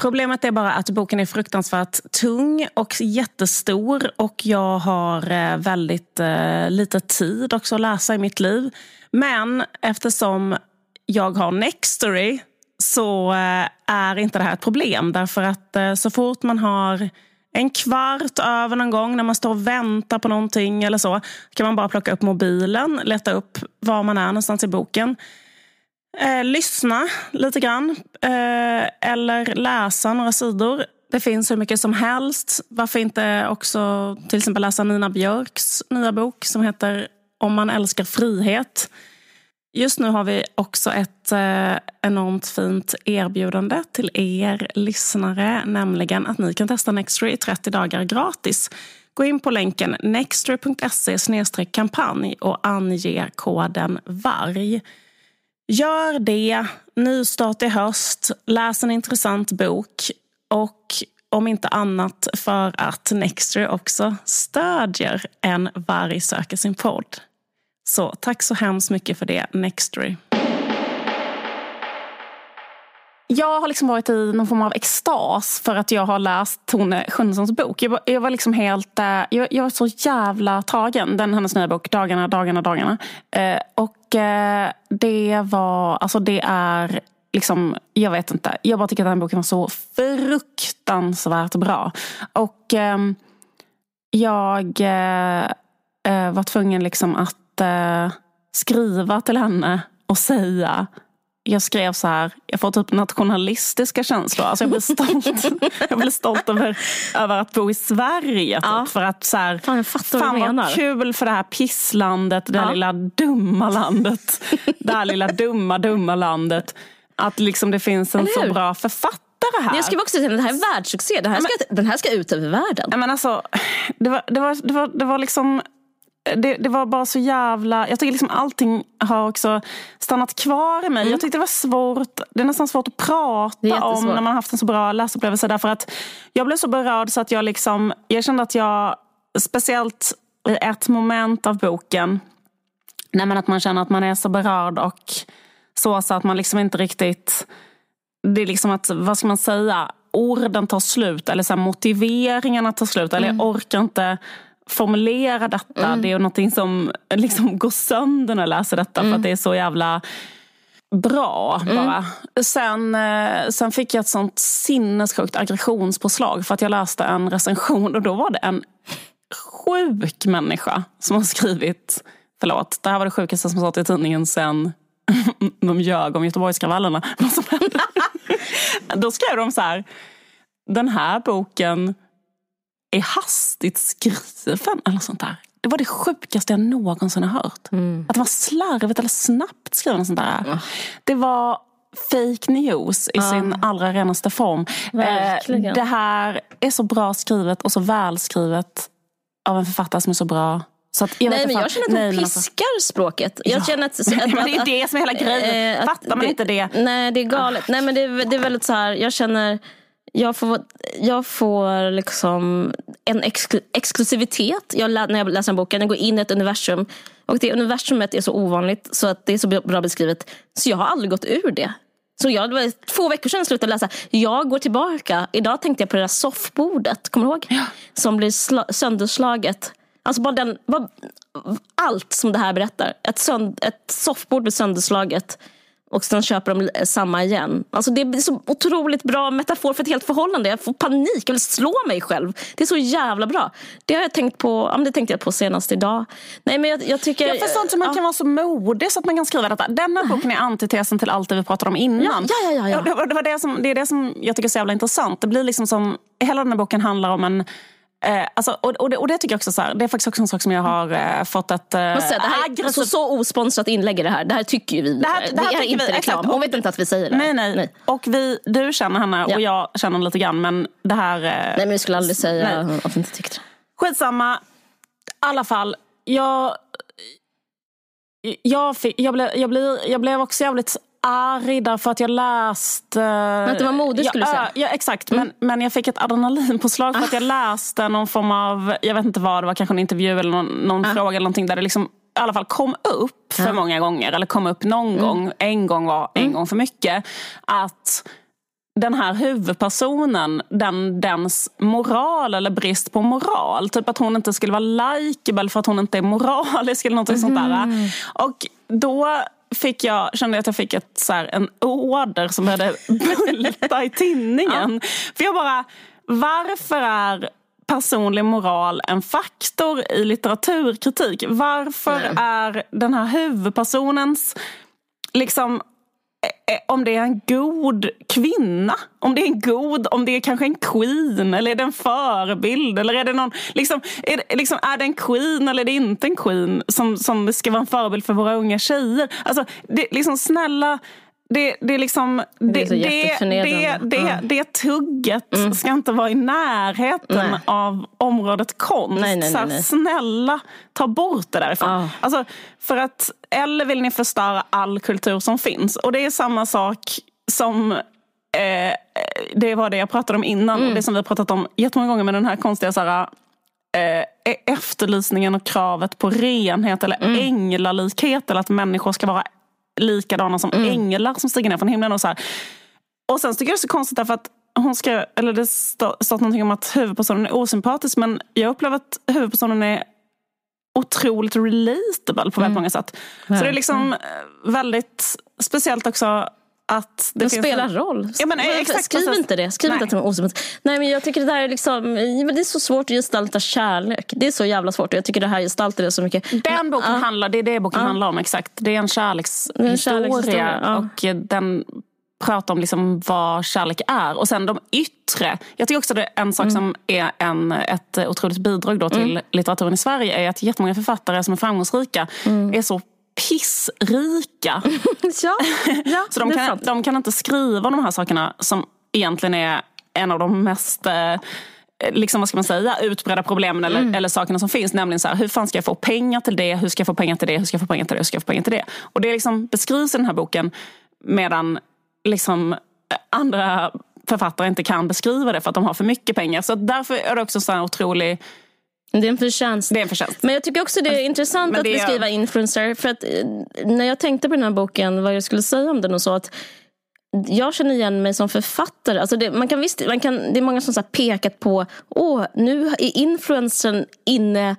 Problemet är bara att boken är fruktansvärt tung och jättestor och jag har eh, väldigt eh, lite tid också att läsa i mitt liv. Men eftersom jag har Nextory så eh, är inte det här ett problem. Därför att eh, så fort man har en kvart över någon gång när man står och väntar på någonting eller så kan man bara plocka upp mobilen, leta upp var man är någonstans i boken. Eh, lyssna lite grann eh, eller läsa några sidor. Det finns hur mycket som helst. Varför inte också till exempel läsa Nina Björks nya bok som heter Om man älskar frihet. Just nu har vi också ett eh, enormt fint erbjudande till er lyssnare, nämligen att ni kan testa Nextory i 30 dagar gratis. Gå in på länken nextory.se kampanj och ange koden VARG. Gör det, nystart i höst, läs en intressant bok och om inte annat för att Nextory också stödjer En varg söker sin podd. Så tack så hemskt mycket för det, Nextory. Jag har liksom varit i någon form av extas för att jag har läst Tone Schunnessons bok. Jag var, jag var liksom helt... Eh, jag, jag, var så jävla tagen. Den hennes nya bok, Dagarna, dagarna, dagarna. Eh, och eh, det var... Alltså det är liksom... Jag vet inte. Jag bara tycker att den boken var så fruktansvärt bra. Och ehm, eh, jag eh, var tvungen liksom att eh, skriva till henne och säga jag skrev så här, jag får typ nationalistiska känslor. Alltså jag blir stolt, jag blir stolt över, över att bo i Sverige. Typ, ja. För att så här, fan, jag fattar fan vad, vad kul för det här pisslandet, det här ja. lilla dumma landet. det här lilla dumma, dumma landet. Att liksom det finns en så bra författare här. Jag skrev också säga det här är världssuccé. Den här, ska, men, den här ska ut över världen. Men alltså, det, var, det, var, det, var, det var liksom det, det, var bara så jävla... Jag tycker liksom allting har också stannat kvar i mig. Mm. Jag tyckte det var svårt. Det är nästan svårt att prata om när man haft en så bra läsupplevelse. Därför att jag blev så berörd så att jag liksom... Jag kände att jag, speciellt i ett moment av boken, nej men att man känner att man är så berörd och så, så att man liksom inte riktigt... Det är liksom att, vad ska man säga? orden tar slut eller så motiveringarna tar slut. Eller jag orkar inte formulera detta. Mm. Det är någonting som liksom går sönder när jag läser detta mm. för att det är så jävla bra bara. Mm. Sen, eh, sen fick jag ett sånt sinnessjukt aggressionspåslag för att jag läste en recension och då var det en sjuk människa som har skrivit, förlåt, det här var det sjukaste som stått i tidningen sen de ljög om Göteborgskravallerna. Då skrev de så här, den här boken är hastigt skriven eller sånt där. Det var det sjukaste jag någonsin har hört. Mm. Att det var slarvigt eller snabbt skriven. Sånt där. Mm. Det var fake news i ja. sin allra renaste form. Verkligen. Det här är så bra skrivet och så välskrivet av en författare som är så bra. Så jag nej, men jag känner att hon nej, alltså- piskar alltså. språket. Jag ja. känner att, att, att, men det är det som är hela grejen. Äh, Fattar man det, inte det? Nej, det är galet. Ah. Nej, men det, det är väldigt så här, jag känner jag får, jag får liksom en exklu exklusivitet jag, när jag läser en bok. Jag går in i ett universum. Och det universumet är så ovanligt så att det är så bra beskrivet. Så jag har aldrig gått ur det. Så jag, det var två veckor sedan jag slutade läsa. Jag går tillbaka. Idag tänkte jag på det där soffbordet. Kommer du ihåg? Ja. Som blir sönderslaget. Alltså bara den, bara, allt som det här berättar. Ett, sönd, ett soffbord blir sönderslaget. Och sen köper de samma igen. Alltså det är så otroligt bra metafor för ett helt förhållande. Jag får panik, jag vill slå mig själv. Det är så jävla bra. Det har jag tänkt på, ja, det tänkte jag på senast idag. Nej, men jag, jag tycker, jag förstår inte hur man ja. kan vara så modig så att man kan skriva detta. Denna boken är antitesen till allt det vi pratade om innan. Ja, ja, ja, ja. Det, var, det, var det, som, det är det som jag tycker är så jävla intressant. Det blir liksom som, hela den här boken handlar om en Eh, alltså, och, och, det, och, det, tycker jag också så här, det är faktiskt också en sak som jag har eh, fått ett eh, det här aggressivt... alltså, Så osponsrat inlägg är det här. Det här tycker ju vi. Det här, det här, det är inte vi, reklam. Hon vet inte att vi säger det. Nej, nej. nej. Och vi, du känner henne ja. och jag känner henne lite grann. Men det här... Eh, nej, men vi skulle aldrig säga nej. att vi inte tyckte Skitsamma. I alla fall. Jag, jag, fick, jag, blev, jag, blev, jag blev också jävligt arg därför att jag läste... Men att det var modigt skulle du säga? Ja, exakt. Mm. Men, men jag fick ett adrenalinpåslag för att jag ah. läste någon form av, jag vet inte vad det var, kanske en intervju eller någon, någon ah. fråga eller någonting där det liksom i alla fall kom upp för ja. många gånger, eller kom upp någon mm. gång, en gång var en mm. gång för mycket. Att den här huvudpersonen, den, dens moral eller brist på moral. Typ att hon inte skulle vara likeable för att hon inte är moralisk eller något sånt där. Mm. Och då fick jag, kände jag att jag fick ett, så här, en order som började bulta i tinningen. Ja. För jag bara, varför är personlig moral en faktor i litteraturkritik? Varför Nej. är den här huvudpersonens liksom Eh, eh, om det är en god kvinna, om det är en god, om det är kanske en queen? Eller är det en förebild? Eller är det någon, liksom, är det, liksom, är det en queen eller är det inte en queen som, som ska vara en förebild för våra unga tjejer? Alltså, det, liksom snälla, det, det, är liksom, det, det, det, det, det, tugget mm. ska inte vara i närheten nej. av området konst. Nej, nej, nej. snälla, ta bort det därifrån. Ah. Alltså, för att, eller vill ni förstöra all kultur som finns? Och det är samma sak som eh, det var det jag pratade om innan mm. och det som vi har pratat om jättemånga gånger med den här konstiga så här, eh, efterlysningen och kravet på renhet eller mm. änglalikhet eller att människor ska vara likadana som mm. änglar som stiger ner från himlen. Och så här. Och sen tycker jag det är så konstigt därför att hon skrev, eller det stod någonting om att huvudpersonen är osympatisk men jag upplever att huvudpersonen är otroligt relatable på väldigt mm. många sätt. Så det är liksom väldigt speciellt också att det, det spelar en... roll. Ja, men, exakt, Skriv alltså, inte det. Skriv nej. inte att de är osympatiska. Nej, men jag tycker det där är liksom, det är så svårt att gestalta kärlek. Det är så jävla svårt. Jag tycker det här gestaltar det så mycket. Den boken uh, handlar, det är det boken uh. handlar om exakt. Det är en kärlekshistoria. En kärlekshistoria uh. Och den pratar om liksom vad kärlek är. Och sen de yttre. Jag tycker också det är en sak mm. som är en, ett otroligt bidrag då till mm. litteraturen i Sverige är att jättemånga författare som är framgångsrika mm. är så pissrika. ja, ja, så de kan, de kan inte skriva de här sakerna som egentligen är en av de mest eh, liksom, vad ska man säga, utbredda problemen eller, mm. eller sakerna som finns. Nämligen så här, hur fan ska jag få pengar till det? Hur ska jag få pengar till det? Hur ska jag få pengar till det? Hur ska jag få pengar till det? Och det liksom beskrivs i den här boken medan liksom, andra författare inte kan beskriva det för att de har för mycket pengar. Så därför är det också så här otrolig det är en förtjänst. Det är en förtjänst. Men jag tycker också det är intressant att beskriva är... influencer. För att eh, när jag tänkte på den här boken, vad jag skulle säga om den och så. att jag känner igen mig som författare. Alltså det, man kan visst, man kan, det är många som har pekat på åh, nu är influencern inne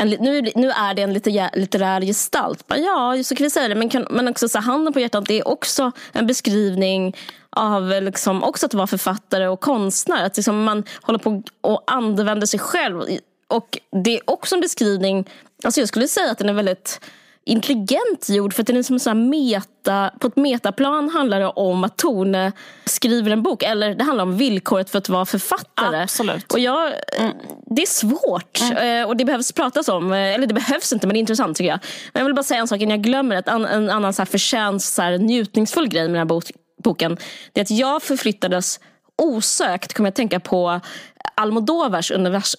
en, nu, nu är det en lite, litterär gestalt. Ja, så kan vi säga det. Men, kan, men också så handen på hjärtat, det är också en beskrivning av liksom, också att vara författare och konstnär. Att liksom man håller på och använder sig själv. Och det är också en beskrivning, alltså jag skulle säga att den är väldigt intelligent gjord för att den är som en meta, på ett metaplan handlar det om att Tone skriver en bok eller det handlar om villkoret för att vara författare. Absolut. Och jag, mm. Det är svårt mm. Eh, och det behövs pratas om, eh, eller det behövs inte men det är intressant tycker jag. Men jag vill bara säga en sak innan jag glömmer det, en annan så här förtjänst, så här, njutningsfull grej med den här boken. Det är att jag förflyttades osökt kommer jag att tänka på Almodovars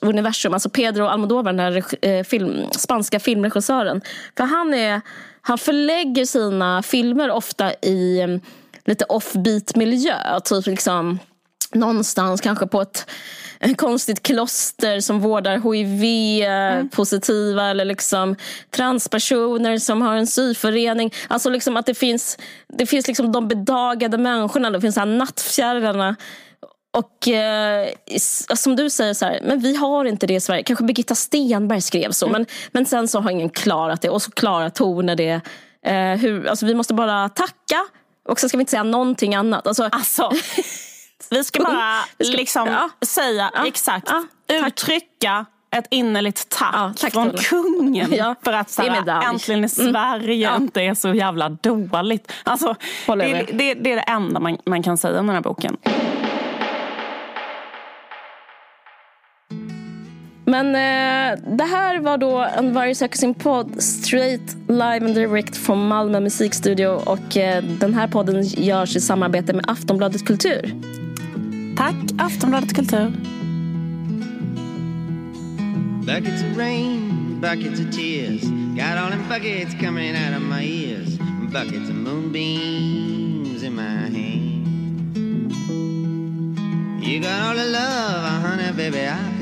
universum. Alltså Pedro Almodovar, den här eh, film, spanska filmregissören. För han, är, han förlägger sina filmer ofta i mm, lite offbeat miljö. Typ liksom någonstans kanske på ett konstigt kloster som vårdar hiv-positiva mm. eller liksom transpersoner som har en syförening. Alltså liksom att det finns, det finns liksom de bedagade människorna, det finns nattfjärilarna och eh, som du säger, så här, men vi har inte det i Sverige. Kanske Birgitta Stenberg skrev så. Mm. Men, men sen så har ingen klarat det. Och så klarar Tone det. Eh, hur, alltså, vi måste bara tacka. Och så ska vi inte säga någonting annat. Alltså, alltså vi ska bara vi ska, liksom ja. säga ja. exakt. Ja, uttrycka ett innerligt tack, ja, tack från kungen ja, för att så här, äntligen i mm. Sverige mm. inte är så jävla dåligt. Alltså, det, det, det, är det enda man, man kan säga om den här boken. Men eh, det här var då En varg söker sin podd straight live and direct från Malmö musikstudio. Och eh, den här podden görs i samarbete med Aftonbladet Kultur. Tack Aftonbladet Kultur. Buckets of rain, buckets of tears Got all them buckets coming out of my ears Buckets of moonbeams in my hand You got all the love, honey, baby, I